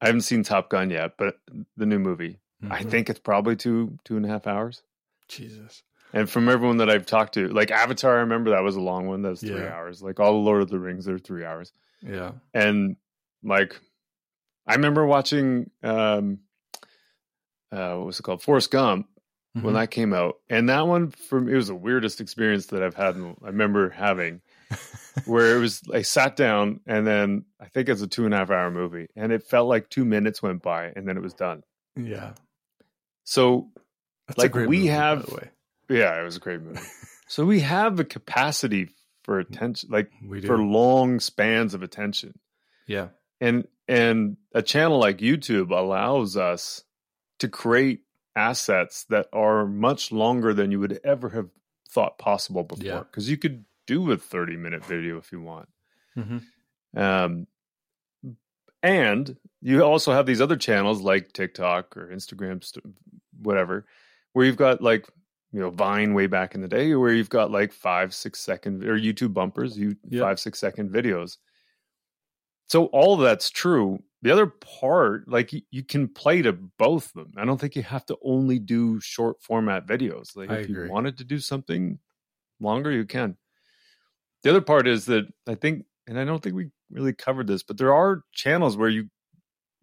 I haven't seen Top Gun yet, but the new movie I Mhm. think it's probably two two and a half hours. jesus And from everyone that I've talked to, like Avatar, I remember that was a long one. That was three Yeah. hours. Like all the Lord of the Rings, they're three hours. Yeah. And like, I remember watching, um, uh, what was it called? Forrest Gump Mm-hmm. when that came out. And that one, from it was the weirdest experience that I've had. I remember having where it was, I sat down and then I think it's a two and a half hour movie and it felt like two minutes went by and then it was done. yeah. So That's Like, we movie, have-. Yeah, it was a great movie. so we have the capacity for attention, like We do. for long spans of attention. yeah. And and a channel like YouTube allows us to create assets that are much longer than you would ever have thought possible before. Yeah. Because you could do a 30 minute video if you want. Mm-hmm. Um, and you also have these other channels like TikTok or Instagram, whatever, where you've got like you know Vine way back in the day, where you've got like five, six second or YouTube bumpers, you Yeah. five, six second videos. So all of that's true. The other part, like you, you can play to both of them. I don't think you have to only do short format videos. Like I if agree. you wanted to do something longer, you can. The other part is that I think, and I don't think we really covered this, but there are channels where you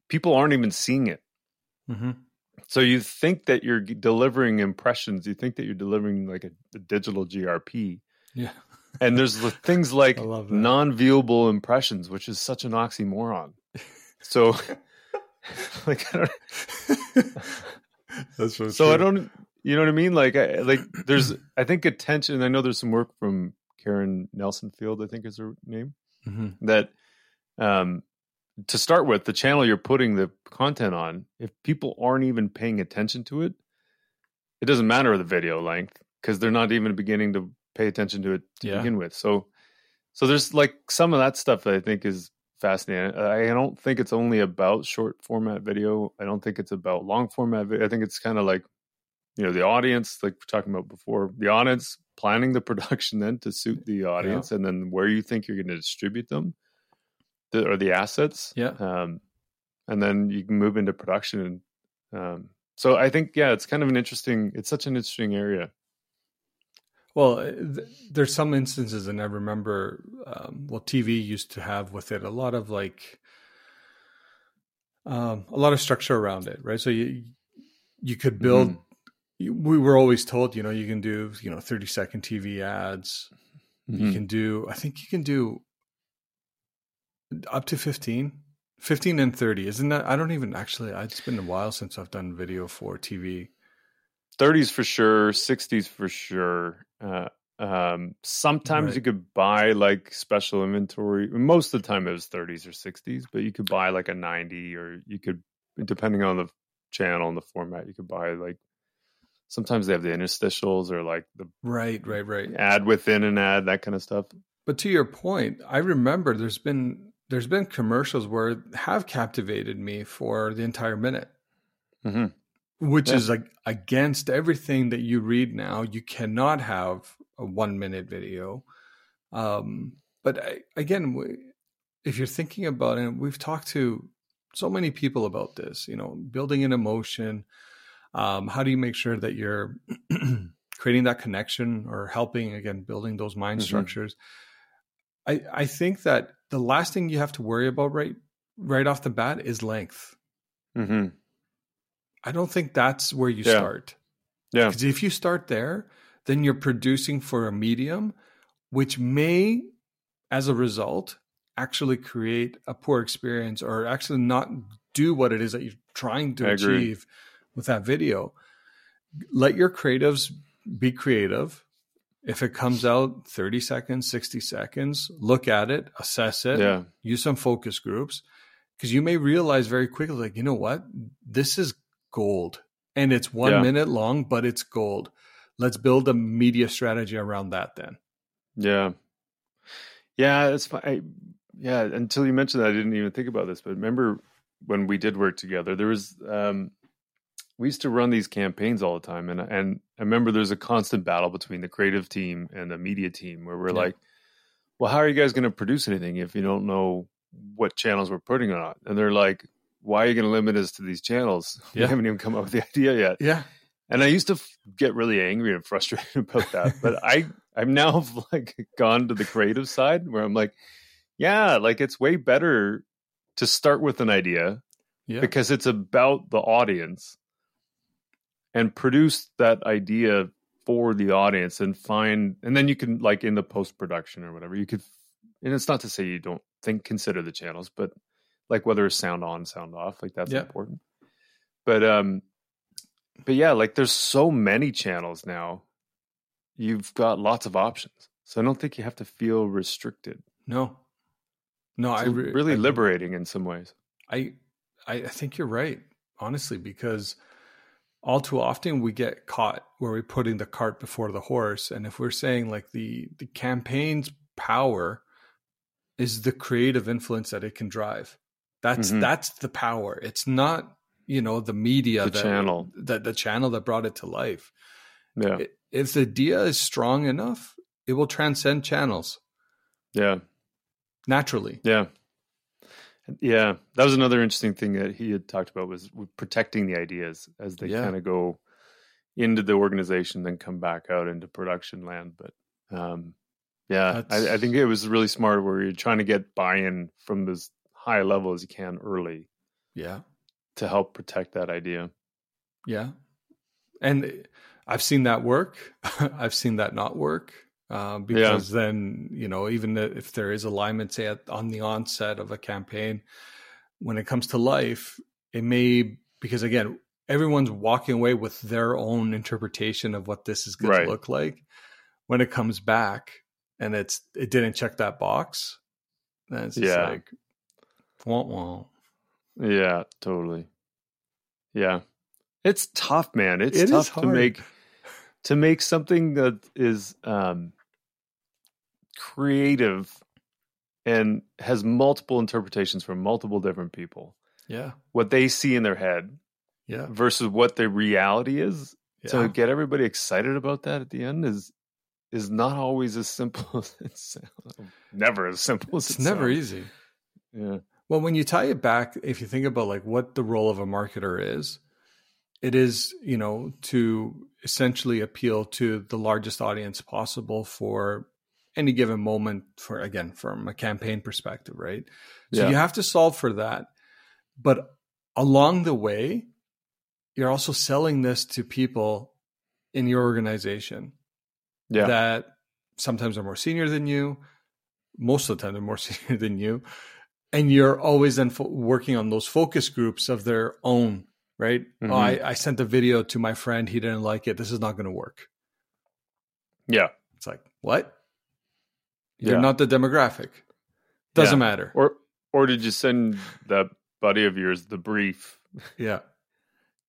people aren't even seeing it. Mm-hmm. So you think that you're delivering impressions, you think that you're delivering like a, a digital GRP, Yeah. and there's the things like I love that. non-viewable impressions, which is such an oxymoron. So, like, I don't, That's so. so I don't, you know what I mean? Like, I, like there's, I think attention. I know there's some work from Karen Nelson-Field, I think is her name. Mm-hmm. that um to start with the channel you're putting the content on if people aren't even paying attention to it it doesn't matter the video length because they're not even beginning to pay attention to it to Yeah. begin with so so there's like some of that stuff that i think is fascinating i I don't think it's only about short format video i don't think it's about long format video i think it's kind of like you know the audience like we're talking about before the audience planning the production then to suit the audience and then where you think you're going to distribute them the, or the assets Yeah. um and then you can move into production and um so i think yeah it's kind of an interesting it's such an interesting area Well, uh, th- there's some instances, and I remember, um, well, TV used to have with it a lot of like, um, a lot of structure around it, right? So you you could build. Mm-hmm. You- We were always told, you know, you can do, you know, 30 second TV ads. You Mhm. can do, I think you can do up to 15, 15 and 30. Isn't that, I don't even actually, it's been a while since I've done video for TV. 30s for sure 60s for sure uh um sometimes Right. you could buy like special inventory most of the time it was 30s or 60s but you could buy like a 90 or you could depending on the channel and the format you could buy like sometimes they have the interstitials or like the Right, right, right. ad within an ad that kind of stuff But to your point, I remember there's been there's been commercials where have captivated me for the entire minute, hmm which Yeah. is like against everything that you read now. You cannot have a one minute video. Um, but I, again, we- if you're thinking about it, we've talked to so many people about this. You know, building an emotion. Um, how do you make sure that you're creating that connection or helping again building those mind Mhm. structures? I I think that the last thing you have to worry about right right off the bat is length. hmm I don't think that's where you Yeah. start. yeah Because if you start there, then you're producing for a medium, which may, as a result, actually create a poor experience or actually not do what it is that you're trying to achieve with that video. Let your creatives be creative. If it comes out 30 seconds, 60 seconds, look at it, assess it, yeah use some focus groups because you may realize very quickly like you know what this is gold and it's one Yeah. minute long but it's gold let's build a media strategy around that then Yeah, yeah, it's fine. Yeah, until you mentioned that, I didn't even think about this. But remember when we did work together, there was um, we used to run these campaigns all the time, and and I remember there's a constant battle between the creative team and the media team where we're Yeah. like, well, how are you guys going to produce anything if you don't know what channels we're putting it on? And they're like, why are you going to limit us to these channels? We haven't even come up with the idea yet. yeah And I used to f- get really angry and frustrated about that, but I I'm now like gone to the creative side where I'm like, yeah, like it's way better to start with an idea Yeah. because it's about the audience and produce that idea for the audience and find and then you can like in the post production or whatever you could and it's not to say you don't think consider the channels but like whether it's sound on sound off like that's Yeah. important. But um but yeah like there's so many channels now. You've got lots of options. So i don't think you have to feel restricted. No. No, it's I re- really I- liberating in some ways. I, I I think you're right, honestly, because all too often we get caught where we're putting the cart before the horse. And if we're saying like the the campaign's power is the creative influence that it can drive. That's Mhm. that's the power. It's not, you know, the media The that, channel. that the channel that brought it to life. yeah If the idea is strong enough, it will transcend channels yeah naturally. Yeah. Yeah. That was another interesting thing that he had talked about was protecting the ideas as they Yeah. kind of go into the organization, then come back out into production land. But um, yeah, I, I think it was really smart where you're trying to get buy-in from as high level as you can early Yeah. to help protect that idea. Yeah. And I've seen that work. I've seen that not work. Uh, because then, you know, even if there is alignment, say at, on the onset of a campaign, when it comes to life, it may, because again, everyone's walking away with their own interpretation of what this is going Right. to look like. When it comes back and it's, it didn't check that box, then it's just Yeah. like. Yeah, totally. Yeah. It's tough, man. It's It tough to make to make something that is um creative and has multiple interpretations from multiple different people. Yeah. What they see in their head Yeah. versus what the reality is. Yeah. To get everybody excited about that at the end is is not always as simple as it sounds. Never as simple as it's it never sounds. easy. Yeah. Well, when you tie it back, if you think about like what the role of a marketer is, it is, you know, to essentially appeal to the largest audience possible for any given moment for again from a campaign perspective, right? So Yeah. you have to solve for that. But along the way, you're also selling this to people in your organization Yeah. that sometimes are more senior than you. Most of the time, they're more senior than you. And you're always then fo- working on those focus groups of their own, right? Mhm. Oh, I, I sent a video to my friend. He didn't like it. This is not going to work. yeah. It's like, what? You're Yeah. not the demographic. Doesn't Yeah. matter. Or or did you send that buddy of yours the brief Yeah,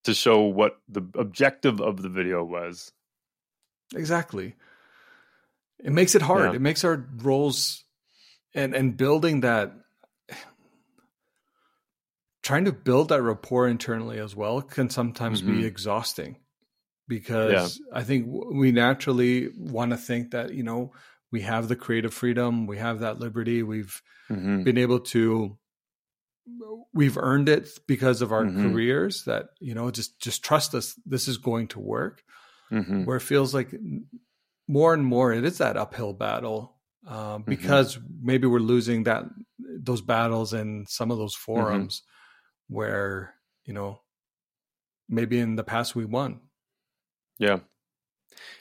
to show what the objective of the video was? exactly. It makes it hard. Yeah. It makes our roles and and building that trying to build that rapport internally as well can sometimes be Mhm. exhausting because I think we naturally want to think that you know we have the creative freedom, we have that liberty, we've Mm-hmm. been able to we've earned it because of our Mhm. careers that you know just just trust us this is going to work Mm-hmm. where it feels like more and more it is that uphill battle uh, Mm-hmm. because maybe we're losing that those battles in some of those Mm-hmm. forums where you know maybe in the past we won Yeah.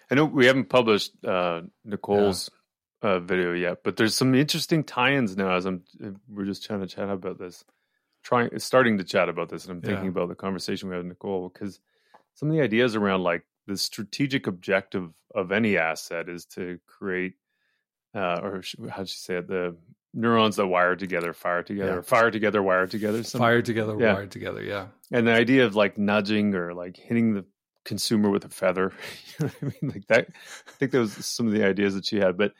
I know we haven't published uh, Nicole's uh, video yet, but there's some interesting tie-ins now. As I'm, we're just trying to chat about this, trying, starting to chat about this, and I'm thinking Yeah. about the conversation we had with Nicole because some of the ideas around like the strategic objective of any asset is to create, uh, or how'd you say it? The neurons that wire together, fire together, Yeah. fire together, wire together. fired together Yeah. wired together yeah and the idea of like nudging or like hitting the consumer with a feather you know what i mean like that i think that was some of the ideas that she had but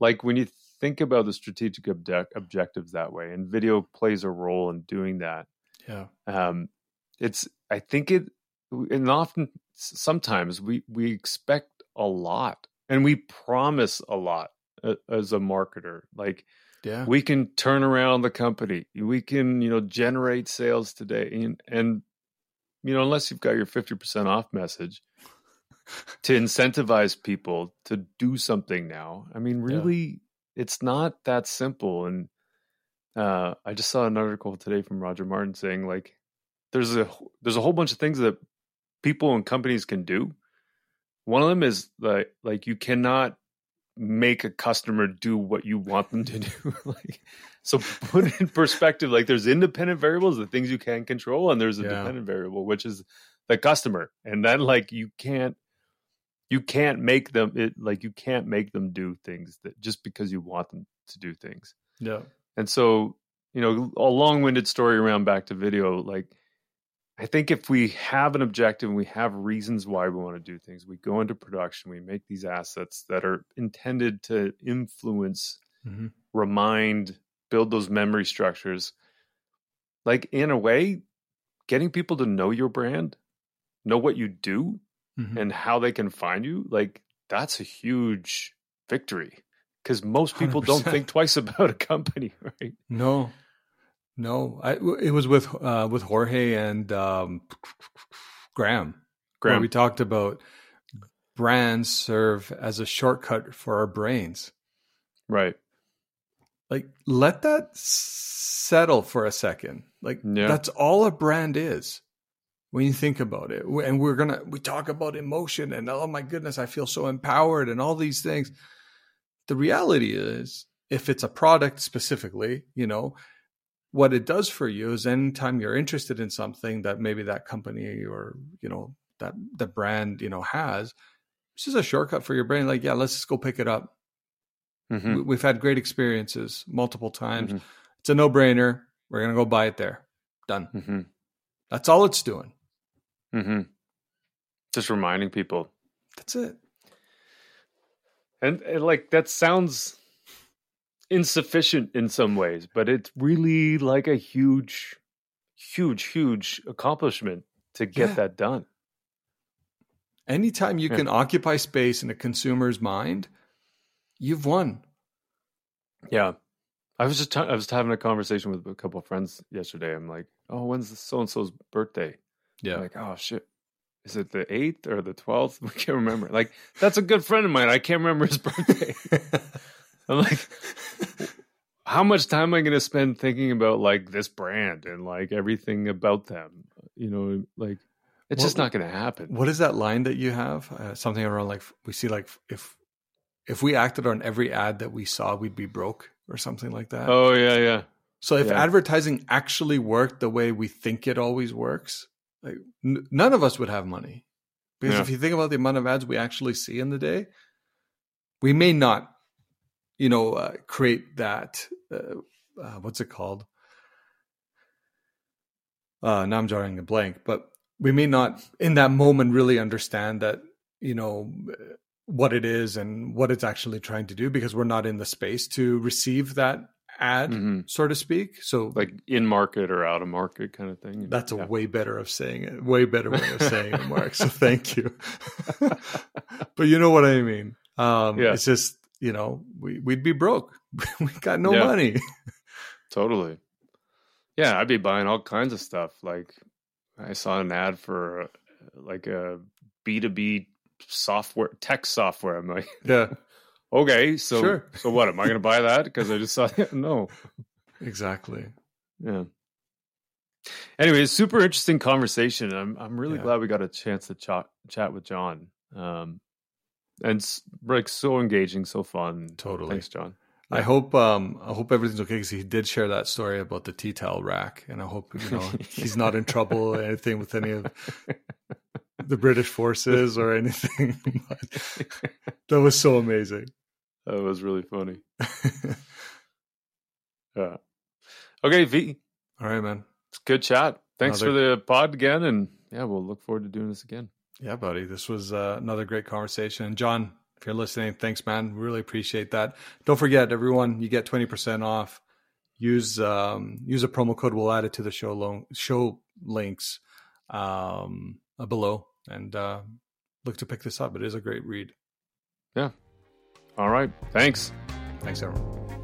like when you think about the strategic object, objectives that way and video plays a role in doing that yeah. um it's i think it and often sometimes we we expect a lot and we promise a lot uh, as a marketer. Like yeah. we can turn around the company we can you know generate sales today and, and you know, unless you've got your 50% off message to incentivize people to do something now. I mean, really, it's not that simple. And uh, I just saw an article today from Roger Martin saying like there's a there's a whole bunch of things that people and companies can do. One of them is like like you cannot make a customer do what you want them to do. like so put it in perspective, like there's independent variables, the things you can control, and there's a Yeah. dependent variable, which is the customer. And then like you can't you can't make them it like you can't make them do things that just because you want them to do things. Yeah. And so, you know, a long-winded story around back to video, like I think if we have an objective and we have reasons why we want to do things, we go into production, we make these assets that are intended to influence, hmm remind, build those memory structures. Like in a way, getting people to know your brand, know what you do, hmm and how they can find you, like that's a huge victory. Because most people don't think twice about a company, right? No, no. I, it was with uh, with Jorge and um, Graham. where Graham. we talked about brands serve as a shortcut for our brains. Right. Like, let that settle for a second. Like, Yeah. that's all a brand is when you think about it. And we're gonna we talk about emotion and oh my goodness, I feel so empowered and all these things. The reality is, if it's a product specifically, you know, what it does for you is anytime you're interested in something that maybe that company or you know that the brand you know has, it's just a shortcut for your brain. Like, yeah, let's just go pick it up. Mhm. We- We've had great experiences multiple times. Mhm. It's a no brainer. We're gonna go buy it there. Done. Mm-hmm. That's all it's doing. Mm-hmm. Just reminding people, That's it. and, and like that sounds insufficient in some ways, but it's really like a huge, huge, huge accomplishment to get Yeah. that done. Anytime you Yeah. can occupy space in a consumer's mind, you've won. Yeah. I was just I was having a conversation with a couple of friends yesterday. I'm like, oh, when's so and so's birthday? Yeah. Like, oh shit. Is it the eighth or the twelfth? I can't remember. Like, that's a good friend of mine. I can't remember his birthday. I'm like, how much time am I going to spend thinking about like this brand and like everything about them? You know, like it's What- just not going to happen. what is that line that you have? Uh, something around like we see like if if we acted on every ad that we saw, we'd be broke or something like that. Oh yeah, yeah, So if Yeah. advertising actually worked the way we think it always works, like n- none of us would have money. Because Yeah. if you think about the amount of ads we actually see in the day, we may not, you know, uh, create that. Uh, uh, what's it called? Uh, now I'm drawing a blank, but we may not in that moment really understand that, you know, what it is and what it's actually trying to do because we're not in the space to receive that ad, Mhm. so to speak. So like in market or out of market kind of thing. that's a Yeah. way better of saying it. Way better way of saying it, Marc. So thank you. but you know what I mean. Um, Yeah. It's just you know we we'd be broke. we got no Yeah. money. Totally. Yeah, I'd be buying all kinds of stuff. Like I saw an ad for uh, like a B2B software tech software. I'm like, Yeah, okay, so Sure. so what? Am I going to buy that because I just saw no. exactly. Yeah. Anyway, super interesting conversation. I'm I'm really Yeah. glad we got a chance to chat chat with Jon. Um, and like so engaging, so fun. Totally. Thanks, Jon. I hope um I hope everything's okay because he did share that story about the tea towel rack, and I hope you know he's not in trouble or anything with any of the British forces or anything. That was so amazing. That was really funny. Yeah. Okay, V. All right, man. It's good chat. Thanks Another- for the pod again, and yeah, we'll look forward to doing this again. Yeah, buddy. This was uh, another great conversation. And Jon, if you're listening, thanks, man. Really appreciate that. Don't forget, everyone, you get 20% off. Use um, use a promo code. We'll add it to the show lo- show links um, below, and uh, look to pick this up. It is a great read. All right. Thanks. Thanks, everyone.